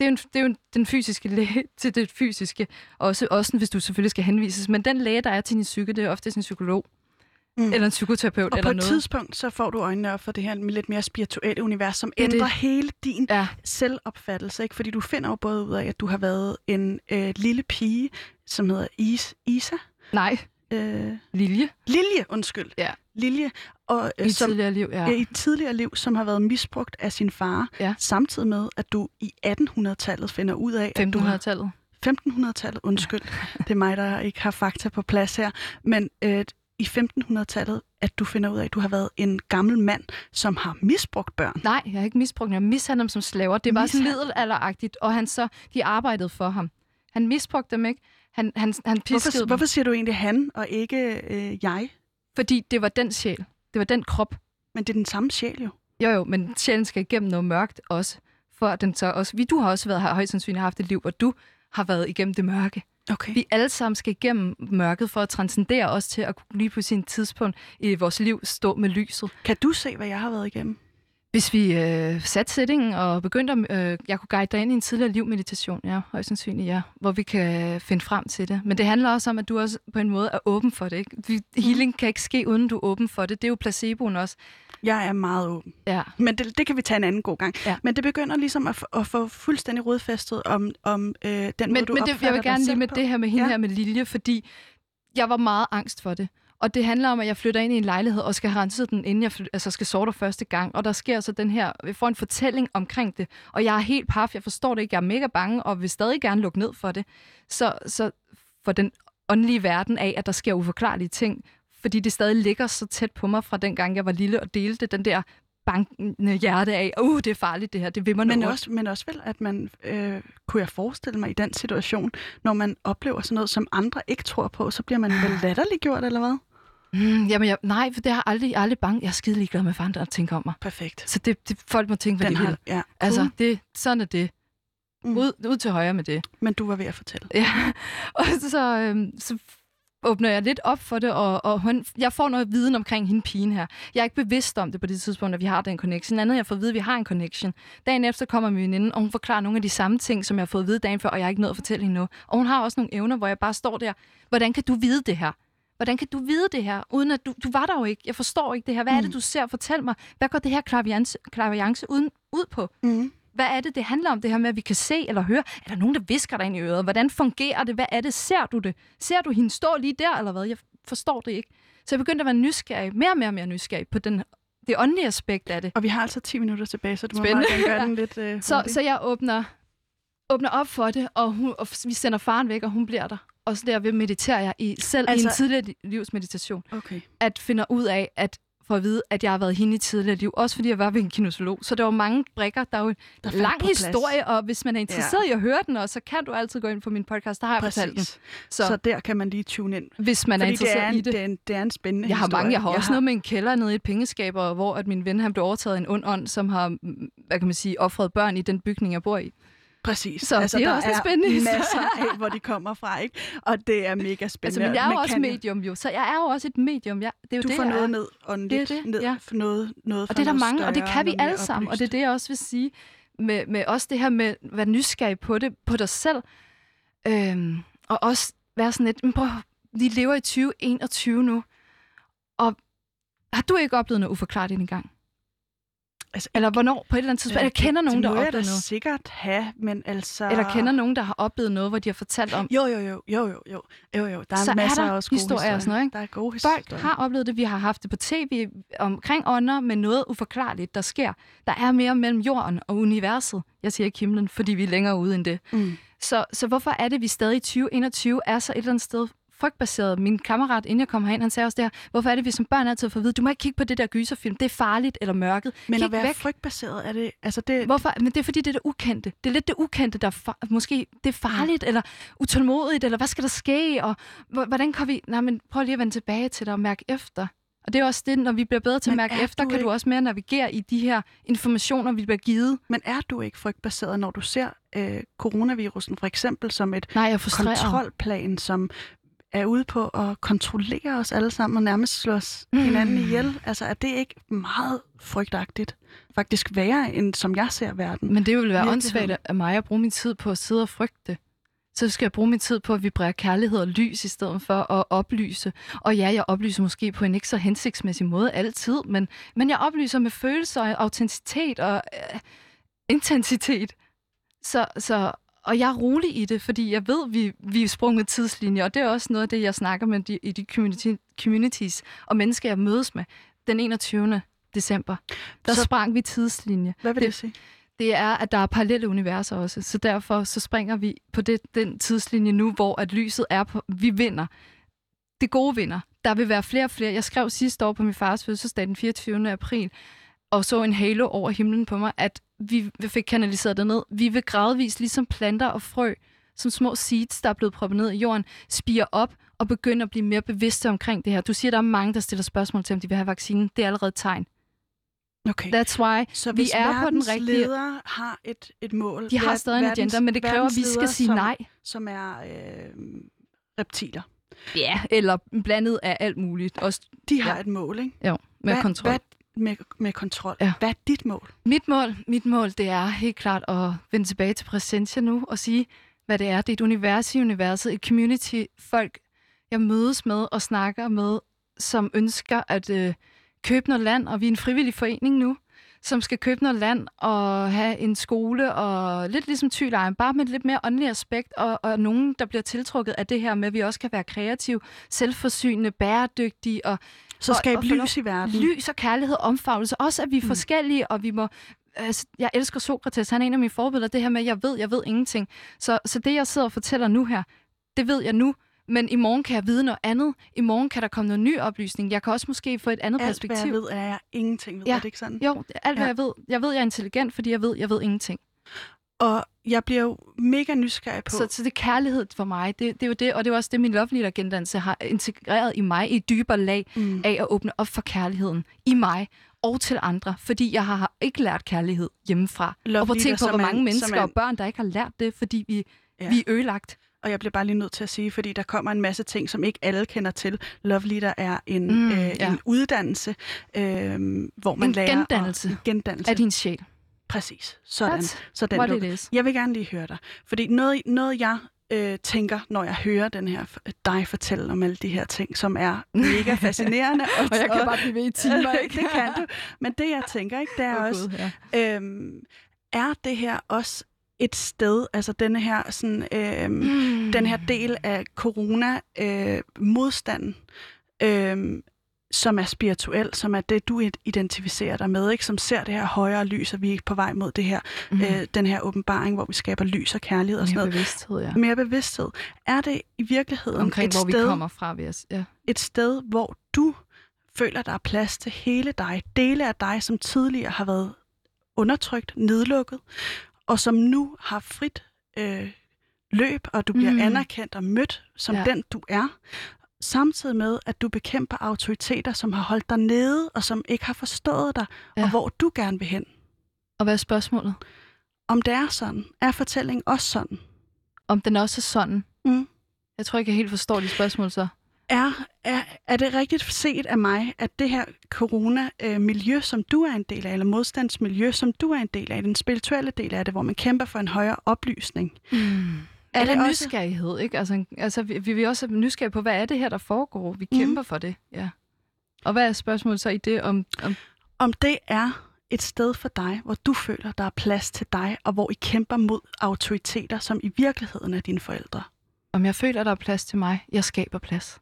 Det er jo, det er jo den fysiske læge [laughs] til det fysiske, også, også hvis du selvfølgelig skal henvises. Men den læge, der er til din psyke, det er ofte en psykolog. Mm. Eller en psykoterapeut og eller noget. på et tidspunkt, så får du øjnene op for det her lidt mere spirituelle univers, som det ændrer det. hele din ja. selvopfattelse. Ikke? Fordi du finder jo både ud af, at du har været en øh, lille pige, som hedder Is Isa. Nej. Øh, Lilje. Lilje, undskyld. Ja. Lilje. og, I som, tidligere liv, ja. ja. i et tidligere liv, som har været misbrugt af sin far, Ja. samtidig med, at du i 1800-tallet finder ud af, at du har 1500-tallet. 1500-tallet, undskyld, det er mig, der ikke har fakta på plads her, men øh, i 1500-tallet, at du finder ud af, at du har været en gammel mand, som har misbrugt børn. Nej, jeg har ikke misbrugt dem. Jeg mishandlede dem som slaver. Det var sådan middelalderagtigt, og han så, de arbejdede for ham. Han misbrugte dem ikke. Han, han, han piskede Hvorfor, dem, hvorfor siger du egentlig han, og ikke øh, jeg? fordi det var den sjæl. Det var den krop. Men det er den samme sjæl jo. Jo, jo, men sjælen skal igennem noget mørkt også. For at den så også... Vi, du har også været, har højst sandsynligt haft et liv, hvor du har været igennem det mørke. Okay. Vi alle sammen skal igennem mørket for at transcendere os til at kunne lige på sin tidspunkt i vores liv stå med lyset. Kan du se, hvad jeg har været igennem? Hvis vi øh, satte sætningen og begyndte at... Øh, jeg kunne guide dig ind i en tidligere livmeditation, ja, højst sandsynligt, ja, hvor vi kan finde frem til det. Men det handler også om, at du også på en måde er åben for det. Ikke? Vi, healing kan ikke ske, uden du er åben for det. Det er jo placeboen også. Jeg er meget åben. Ja. Men det, det kan vi tage en anden god gang. Ja. Men det begynder ligesom at, at få fuldstændig rodfæstet om, om øh, den Men, måde, du men det, jeg vil gerne lige med på. det her med hende Ja. her med Lilje, fordi jeg var meget angst for det. Og det handler om, at jeg flytter ind i en lejlighed og skal have renset den, inden jeg fly- altså skal sorte første gang. Og der sker så den her, vi får en fortælling omkring det. Og jeg er helt paf, jeg forstår det ikke, jeg er mega bange, og vil stadig gerne lukke ned for det. Så, så for den åndelige verden af, at der sker uforklarlige ting, fordi det stadig ligger så tæt på mig fra den gang, jeg var lille og delte den der bankende hjerte af, uh, det er farligt det her, det vil man Men også, men også vel, at man, øh, kunne jeg forestille mig i den situation, når man oplever sådan noget, som andre ikke tror på, så bliver man vel latterliggjort, eller hvad? Mm, jamen, jeg, nej, for det har aldrig, aldrig bange. Jeg er skide ligeglad med, hvad andre tænker om mig. Perfekt. Så det, det folk må tænke, hvad Den de vil. har, ja, Altså, det, sådan er det. Mm. Ud, ud til højre med det. Men du var ved at fortælle. Ja. [laughs] Og så, øhm, så åbner jeg lidt op for det, og, og hun, jeg får noget viden omkring hende pigen her. Jeg er ikke bevidst om det på det tidspunkt, at vi har den connection. Andet, jeg får at vide, at vi har en connection. Dagen efter kommer min veninde, og hun forklarer nogle af de samme ting, som jeg har fået at vide dagen før, og jeg har ikke nået at fortælle hende noget. Og hun har også nogle evner, hvor jeg bare står der. Hvordan kan du vide det her? Hvordan kan du vide det her, uden at du, du var der jo ikke? Jeg forstår ikke det her. Hvad er det, du ser? Fortæl mig. Hvad går det her klaviance, klaviance uden, ud på? Mm. Hvad er det, det handler om, det her med, at vi kan se eller høre? Er der nogen, der visker dig ind i øret? Hvordan fungerer det? Hvad er det? Ser du det? Ser du hende stå lige der, eller hvad? Jeg forstår det ikke. Så jeg begyndte at være nysgerrig, mere og mere og mere nysgerrig på den, det åndelige aspekt af det. Og vi har altså 10 minutter tilbage, så du må Spændende. meget gerne gøre den [laughs] lidt øh, Så, så jeg åbner, åbner op for det, og, hun, og vi sender faren væk, og hun bliver der. Og så derved mediterer jeg i, selv altså, i en Altså- tidligere livsmeditation, Okay. at finde ud af, at for at vide, at jeg har været hende i tidligere liv. Også fordi jeg var ved en kinesolog. Så der var mange brikker. Der er jo en Der lang historie, og hvis man er interesseret ja. i at høre den, og så kan du altid gå ind på min podcast. Der har jeg fortalt den. Præcis. Så, Så der kan man lige tune ind. hvis man er Fordi det interesseret er, en, i det. det, er en, det er en spændende Jeg har historie. mange. Jeg har Jeg også noget med en kælder nede i et pengeskab, hvor at min ven han blev overtaget af en ond ånd, som har, hvad kan man sige, offret børn i den bygning, jeg bor i. Præcis. Så det er der også en spændende [laughs] masser af, hvor de kommer fra, ikke? Og det er mega spændende. Altså, men jeg er jo også kan medium jo, så jeg er jo også et medium. Jeg, det er jo Du det, får noget er. ned åndeligt, Det er det, ned ja. for noget, noget Og for det er der mange, og det kan vi alle sammen. Og det er det, jeg også vil sige med, med også det her med at være nysgerrig på det, på dig selv. Øhm, og også være sådan lidt, men prøv, vi lever i 2021 nu, og har du ikke oplevet noget uforklarligt engang? Altså, Eller hvornår, på et eller andet tidspunkt, eller kender nogen, det der har oplevet noget? sikkert have, men altså... Eller kender nogen, der har oplevet noget, hvor de har fortalt om, Jo, jo, jo, jo, jo, jo, jo, jo. Der er Så er masser der af også gode historier og sådan noget, ikke? Der er gode folk historier. har oplevet det. Vi har haft det på tv omkring ånder med noget uforklarligt, der sker. Der er mere mellem jorden og universet. Jeg siger ikke himlen, fordi vi er længere ude end det. Mm. Så, så hvorfor er det, vi stadig i 2021 er så et eller andet sted frygtbaseret. Min kammerat, inden jeg kom herind, han sagde også det her, hvorfor er det, vi som børn altid får at vide, du må ikke kigge på det der gyserfilm, det er farligt eller mørket. Men Kig at være væk. frygtbaseret, er det... Altså det, Hvorfor? Men det er fordi, det er det ukendte. Det er lidt det ukendte, der fa- måske det er farligt, eller utålmodigt, eller hvad skal der ske, og hvordan kan vi... Nej, men prøv lige at vende tilbage til dig og mærke efter. Og det er også det, når vi bliver bedre til at Men mærke er efter, du kan du ikke- også mere navigere i de her informationer, vi bliver givet. men er du ikke frygtbaseret, når du ser øh, coronavirusen for eksempel som et Nej, kontrolplan, som er ude på at kontrollere os alle sammen og nærmest slå os hinanden Mm. ihjel? Altså er det ikke meget frygtagtigt? Faktisk værre, end som jeg ser verden. Men det ville være åndssvagt af mig at bruge min tid på at sidde og frygte. Så skal jeg bruge min tid på at vibrere kærlighed og lys, i stedet for at oplyse. Og ja, jeg oplyser måske på en ikke så hensigtsmæssig måde altid, men, men jeg oplyser med følelser og autenticitet og øh, intensitet. Så, så, og jeg er rolig i det, fordi jeg ved, vi, vi er sprunget tidslinjer, og det er også noget af det, jeg snakker med de, i de community, communities og mennesker, jeg mødes med. den 21. december, der Så- sprang vi tidslinje. Hvad vil det, Det- sige? Det er, at der er parallelle universer også, så derfor så springer vi på det, den tidslinje nu, hvor at lyset er på, vi vinder. Det gode vinder. Der vil være flere og flere. Jeg skrev sidste år på min fars fødselsdag den 24. april, og så en halo over himlen på mig, at vi vi fik kanaliseret det ned. Vi vil gradvist, ligesom planter og frø, som små seeds, der er blevet proppet ned i jorden, spiger op og begynder at blive mere bevidste omkring det her. Du siger, at der er mange, der stiller spørgsmål til, om de vil have vaccinen. Det er allerede et tegn. Okay. That's why. Så vi er på den rigtige- ledere har et, et mål... De har stadig en agenda, men det kræver, at vi skal sige som, nej. Som er øh, reptiler. Ja, eller blandet af alt muligt. Også De har Ja. et mål, ikke? jo, med hvad, kontrol. Hvad, med, med kontrol. Ja. Hvad er dit mål? Mit mål, mit mål, det er helt klart at vende tilbage til Presentia nu og sige, hvad det er. Det er et univers i universet, et community, folk, jeg mødes med og snakker med, som ønsker at øh, købe noget land, og vi er en frivillig forening nu, som skal købe noget land og have en skole, og lidt ligesom Thylejren, bare med et lidt mere åndelig aspekt, og, og nogen, der bliver tiltrukket af det her med, at vi også kan være kreative, selvforsynende, bæredygtige, og Så skabe og lys i verden. lys og kærlighed og omfavnelse. Også, at vi er Mm. forskellige, og vi må... Altså, jeg elsker Sokrates, han er en af mine forbilleder. Det her med, at jeg ved, jeg ved ingenting. Så, så det, jeg sidder og fortæller nu her, det ved jeg nu. Men i morgen kan jeg vide noget andet. I morgen kan der komme noget ny oplysning. Jeg kan også måske få et andet Alt, hvad perspektiv. jeg ved, er jeg ingenting ved. Ja. Er det ikke sådan? Jo, alt hvad Ja. jeg ved. Jeg ved, jeg er intelligent, fordi jeg ved, jeg ved ingenting. Og jeg bliver jo mega nysgerrig på... Så, så det er kærlighed for mig. Det, det er jo det, og det er også det, min lovlige agendance har integreret i mig i et dybere lag mm. af at åbne op for kærligheden i mig og til andre, fordi jeg har ikke lært kærlighed hjemmefra. Love og prøv at tænke leader, på, hvor mange en- mennesker er en- og børn, der ikke har lært det, fordi vi, ja. vi er ødelagt. Og jeg bliver bare lige nødt til at sige, fordi der kommer en masse ting, som ikke alle kender til. Love Leader er en, Mm, øh, ja. en uddannelse, øh, hvor man En lærer... gendannelse. At, en gendannelse. Af din sjæl. Præcis. Sådan. That's Sådan what it is. Jeg vil gerne lige høre dig. Fordi noget, noget jeg øh, tænker, når jeg hører den her, dig fortælle om alle de her ting, som er mega [laughs] fascinerende. Og jeg kan bare blive ved i timer, [laughs] ikke? det kan du. Men det, jeg tænker, ikke, det er Åh, også, Gud, ja. øhm, er det her også et sted, altså denne her, sådan, øhm, Mm. den her del af corona-modstanden, øhm, som er spirituel, som er det, du identificerer dig med, ikke? som ser det her højere lys, og vi er på vej mod det her, Mm. øh, den her åbenbaring, hvor vi skaber lys og kærlighed og sådan Mere noget. bevidsthed, ja. Mere bevidsthed. Er det i virkeligheden Omkring, et, hvor vi sted, kommer fra, vil jeg s- ja. et sted, hvor du føler, der er plads til hele dig, dele af dig, som tidligere har været undertrykt, nedlukket, og som nu har frit øh, løb, og du bliver Mm. anerkendt og mødt som Ja. den, du er, samtidig med, at du bekæmper autoriteter, som har holdt dig nede, og som ikke har forstået dig. Ja. og hvor du gerne vil hen. Og hvad er spørgsmålet? Om det er sådan, er fortællingen også sådan? Om den også er sådan? Mm. Jeg tror ikke, jeg helt forstår de spørgsmål så. Er, er, er det rigtigt set af mig, at det her corona-miljø, som du er en del af, eller modstandsmiljø, som du er en del af, den spirituelle del af det, hvor man kæmper for en højere oplysning, Mm. Er Eller det også- nysgerrighed, ikke? Altså, altså vi, vi vil også nysgerrige på, hvad er det her, der foregår? Vi Mhm. kæmper for det, ja. Og hvad er spørgsmålet så i det om... om om det er et sted for dig, hvor du føler, der er plads til dig, og hvor I kæmper mod autoriteter, som i virkeligheden er dine forældre. om jeg føler, der er plads til mig, jeg skaber plads.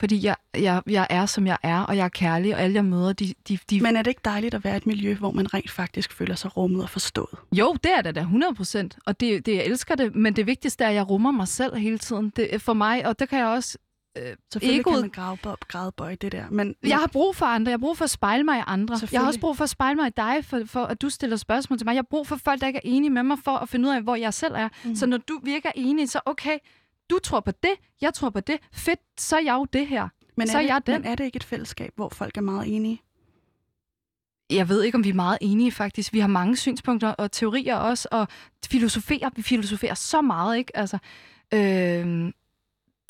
Fordi jeg, jeg, jeg er, som jeg er, og jeg er kærlig, og alle, jeg møder, de... de, de... Men er det ikke dejligt at være i et miljø, hvor man rent faktisk føler sig rummet og forstået? Jo, det er det da 100 procent, og det, det, jeg elsker det, men det vigtigste er, at jeg rummer mig selv hele tiden. Det for mig, og det kan jeg også... Øh, Selvfølgelig Egoet- kan man grave op, det der, men, jeg har brug for andre, jeg har brug for at spejle mig i andre. Jeg har også brug for at spejle mig i dig, for, for at du stiller spørgsmål til mig. Jeg har brug for folk, der ikke er enige med mig, for at finde ud af, hvor jeg selv er. Mhm. Så når du virker enig, så okay, du tror på det, jeg tror på det, fedt, så er jeg jo det her. men, så er er det, jeg den. men er det ikke et fællesskab, hvor folk er meget enige? Jeg ved ikke, om vi er meget enige faktisk. Vi har mange synspunkter og teorier også, og filosoferer. Vi filosoferer så meget, ikke? Altså, øh,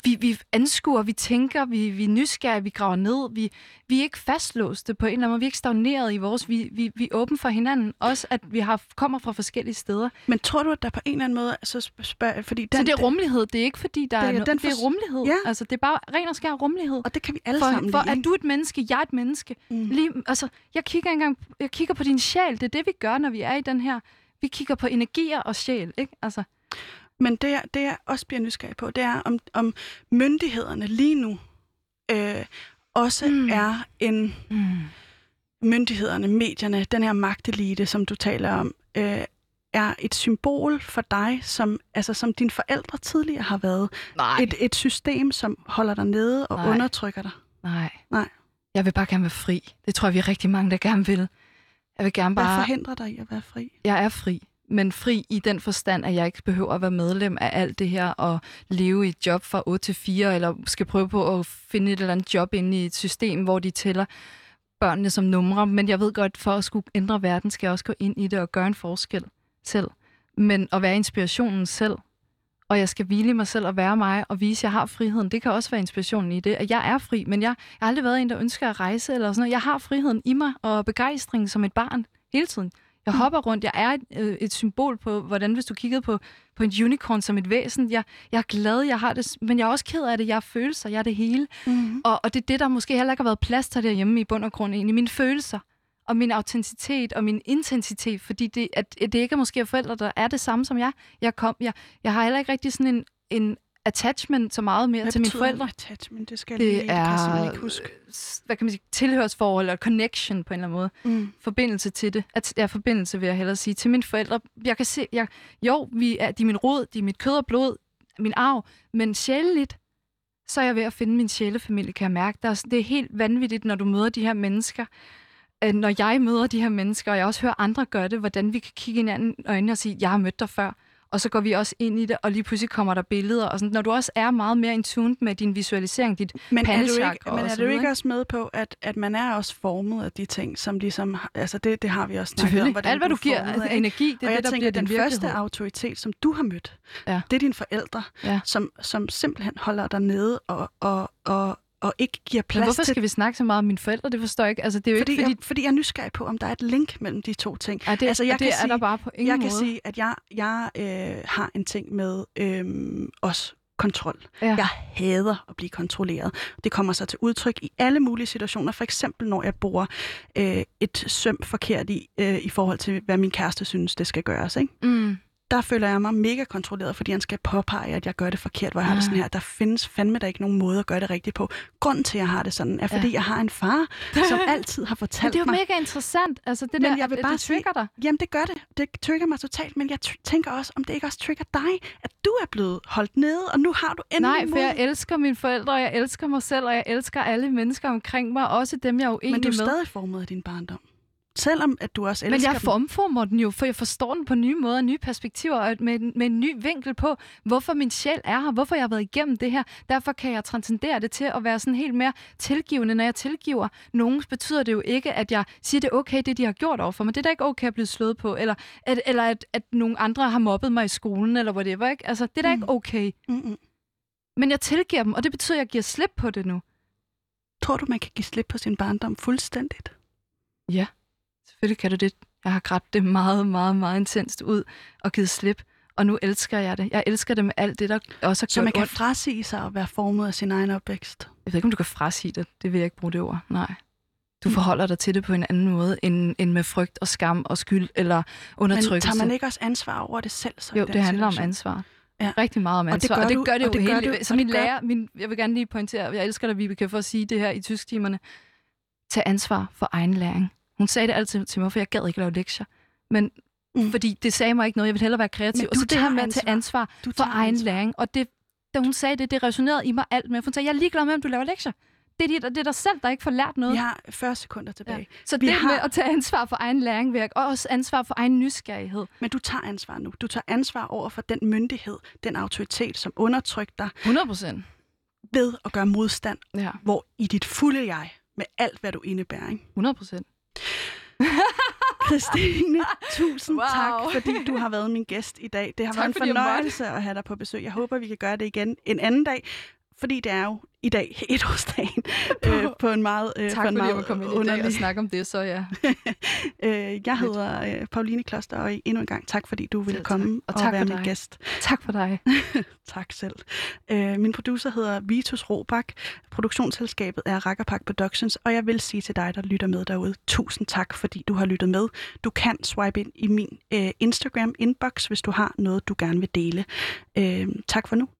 vi, vi anskuer, vi tænker, vi, vi er nysgerrige, vi graver ned. Vi, vi er ikke fastlåste på en eller anden måde. Vi er ikke stagneret i vores... Vi, vi, vi er åbne for hinanden. Også at vi har, kommer fra forskellige steder. Men tror du, at der på en eller anden måde, så spørger, fordi den, så det er rummelighed. Det er ikke, fordi der Det er, no, den det er rummelighed. Ja. Altså, det er bare ren og skær rummelighed. og det kan vi alle For, sammen for lide, er du et menneske, jeg er et menneske. Mm. Lige, altså, jeg kigger engang, jeg kigger på din sjæl. Det er det, vi gør, når vi er i den her. Vi kigger på energier og sjæl, ikke? Altså, Men det, jeg- det jeg også bliver nysgerrig på, det er, om, om myndighederne lige nu øh, også Mm. er en Mm. myndighederne, medierne, den her magtelite, som du taler om, øh, er et symbol for dig, som, altså, som dine forældre tidligere har været. Nej. Et, et system, som holder dig nede og Nej. Undertrykker dig. Nej. Nej. Jeg vil bare gerne være fri. Det tror jeg, vi er rigtig mange, der gerne vil. Jeg vil gerne Hvad bare... forhindrer dig i at være fri? Jeg er fri, men fri i den forstand, at jeg ikke behøver at være medlem af alt det her og leve i et job fra 8 til 4, eller skal prøve på at finde et eller andet job inde i et system, hvor de tæller børnene som numre. Men jeg ved godt, for at skulle ændre verden, skal jeg også gå ind i det og gøre en forskel selv. Men at være inspirationen selv, og jeg skal hvile i mig selv og være mig og vise, at jeg har friheden. Det kan også være inspirationen i det, at jeg er fri, men jeg, jeg har aldrig været en, der ønsker at rejse eller sådan noget. Jeg har friheden i mig og begejstring som et barn hele tiden. Jeg hopper rundt. Jeg er et, øh, et symbol på, hvordan hvis du kiggede på, på en unicorn som et væsen. Jeg, jeg er glad, jeg har det, men jeg er også ked af det. Jeg er følelser, jeg er det hele. Mm-hmm. Og, og det er det, der måske heller ikke har været plads til derhjemme i bund og grund egentlig. Mine følelser og min autenticitet og min intensitet, fordi det, at, at det ikke er måske forældre, der er det samme som jeg. Jeg, kom, jeg, jeg har heller ikke rigtig sådan en, en attachment så meget mere Hvad til mine forældre. attachment? Det skal jeg Det lige, det kan er, ikke huske. hvad kan man sige, tilhørsforhold eller connection på en eller anden måde Mm. forbindelse til det. At, ja, forbindelse vil jeg hellere sige. Til mine forældre. Jeg kan se, jeg, jo, vi er, de er min rod, de er mit kød og blod, min arv, men sjæleligt, så er jeg ved at finde min sjælefamilie, kan jeg mærke. Der er, det er helt vanvittigt, når du møder de her mennesker. Øh, Når jeg møder de her mennesker, og jeg også hører andre gøre det, hvordan vi kan kigge hinanden i øjnene og sige, jeg har mødt dig før. Og så går vi også ind i det, og lige pludselig kommer der billeder. Og sådan. Når du også er meget mere in tune med din visualisering, dit Men er du ikke, men er du ikke også med på, at, at man er også formet af de ting, som ligesom... Altså det, det har vi også snakket om, hvordan Alt, hvad du er giver formet af energi, det er og jeg det, der tænker, bliver den første autoritet, som du har mødt, Ja. det er dine forældre, Ja. som, som simpelthen holder dig nede og, og, og, og ikke giver Men plads hvorfor til... skal vi snakke så meget om mine forældre? Det forstår jeg ikke. Altså, det er jo Fordi, ikke, fordi... jeg, fordi jeg er nysgerrig på, om der er et link mellem de to ting. Ej, det, altså, jeg det kan er sige- der bare på ingen jeg måde. kan sige, at jeg, jeg øh, har en ting med øh, også kontrol. Ja. Jeg hader at blive kontrolleret. Det kommer så til udtryk i alle mulige situationer. For eksempel, når jeg bruger øh, et søm forkert i, øh, i forhold til, hvad min kæreste synes, det skal gøres. Ikke? Mm. Der føler jeg mig mega kontrolleret, fordi han skal påpege, at jeg gør det forkert. Hvor jeg har det sådan her, der findes fandme der ikke nogen måde at gøre det rigtigt på. Grunden til, at jeg har det sådan, er, fordi Ja. jeg har en far, som [laughs] altid har fortalt det er jo mig, mega interessant. Altså, det Men der, jeg vil bare det sige- trigger dig. Jamen, det gør det. Det trigger mig totalt, men jeg tænker også, om det ikke også trigger dig, at du er blevet holdt nede, og nu har du endelig Nej, for jeg elsker mine forældre, og jeg elsker mig selv, og jeg elsker alle mennesker omkring mig, også dem, jeg er uenig Men du er med. stadig formet af din barndom. Selvom at du også Men elsker jeg dem. omformer den jo, for jeg forstår den på nye måder, nye perspektiver, og med, en- med en ny vinkel på, hvorfor min sjæl er her, hvorfor jeg har været igennem det her. Derfor kan jeg transcendere det til at være sådan helt mere tilgivende. Når jeg tilgiver nogen, betyder det jo ikke, at jeg siger, det er okay, det de har gjort over for mig. Det er da ikke okay at blive slået på, eller at, eller at, at nogle andre har mobbet mig i skolen, eller whatever. Ikke? Altså, det er da Mm. ikke okay. Mm-mm. Men jeg tilgiver dem, og det betyder, at jeg giver slip på det nu. Tror du, man kan give slip på sin barndom fuldstændigt? Selvfølgelig kan du det. Jeg har grædt det meget, meget, meget intenst ud og givet slip. Og nu elsker jeg det. Jeg elsker det med alt det, der også har Så man kan ondt. frasige sig og være formet af sin egen opvækst. Jeg ved ikke, om du kan frasige det. Det vil jeg ikke bruge det ord. Nej. Du Mm. forholder dig til det på en anden måde, end, end med frygt og skam og skyld eller Men undertrykkelse. tager man ikke også ansvar over det selv? Så jo, det handler om situation? ansvar. Ja. Rigtig meget om Og det ansvar. gør Og det du- gør det og jo det gør helt. du- Så min det lærer, min, jeg vil gerne lige pointere, jeg elsker dig, Vibeke, for at sige det her i tysktimerne. Tag ansvar for egen læring. Hun sagde det altid til mig, for jeg gad ikke lave lektier. Men Mm. fordi det sagde mig ikke noget, jeg ville hellere være kreativ. Og så det her med at tage ansvar Du for egen ansvar. læring. Og det, da hun sagde det, det resonerede i mig alt med. For hun sagde, jeg er ligeglad med, om du laver lektier. Det er, de, det er dig selv, der ikke får lært noget. Vi har 40 sekunder tilbage. Ja. Så vi det har- med at tage ansvar for egen læring virker, og også ansvar for egen nysgerrighed. Men du tager ansvar nu. Du tager ansvar over for den myndighed, den autoritet, som undertrykker dig 100 procent. ved at gøre modstand, Ja, hvor i dit fulde jeg, med alt hvad du indebærer. Ikke? 100 procent. [laughs] Christine, tusind Wow. tak, fordi du har været min gæst i dag. Det har Tak, været en fornøjelse at have dig på besøg. Jeg håber, vi kan gøre det igen en anden dag, fordi det er jo i dag [laughs] etårsdagen øh, på en meget, øh, Tak for en fordi jeg meget var kommet ind i dag og underlig. snakke om det, så ja. [laughs] Øh, jeg hedder øh, Pauline Kloster, og endnu en gang tak, fordi du ville komme Og og, tak være min gæst. Tak for dig. [laughs] Tak selv. Øh, min producer hedder Vitus Robak. Produktionsselskabet er Rakkerpak Productions, og jeg vil sige til dig, der lytter med derude, tusind tak, fordi du har lyttet med. Du kan swipe ind i min øh, Instagram-inbox, hvis du har noget, du gerne vil dele. Øh, tak for nu.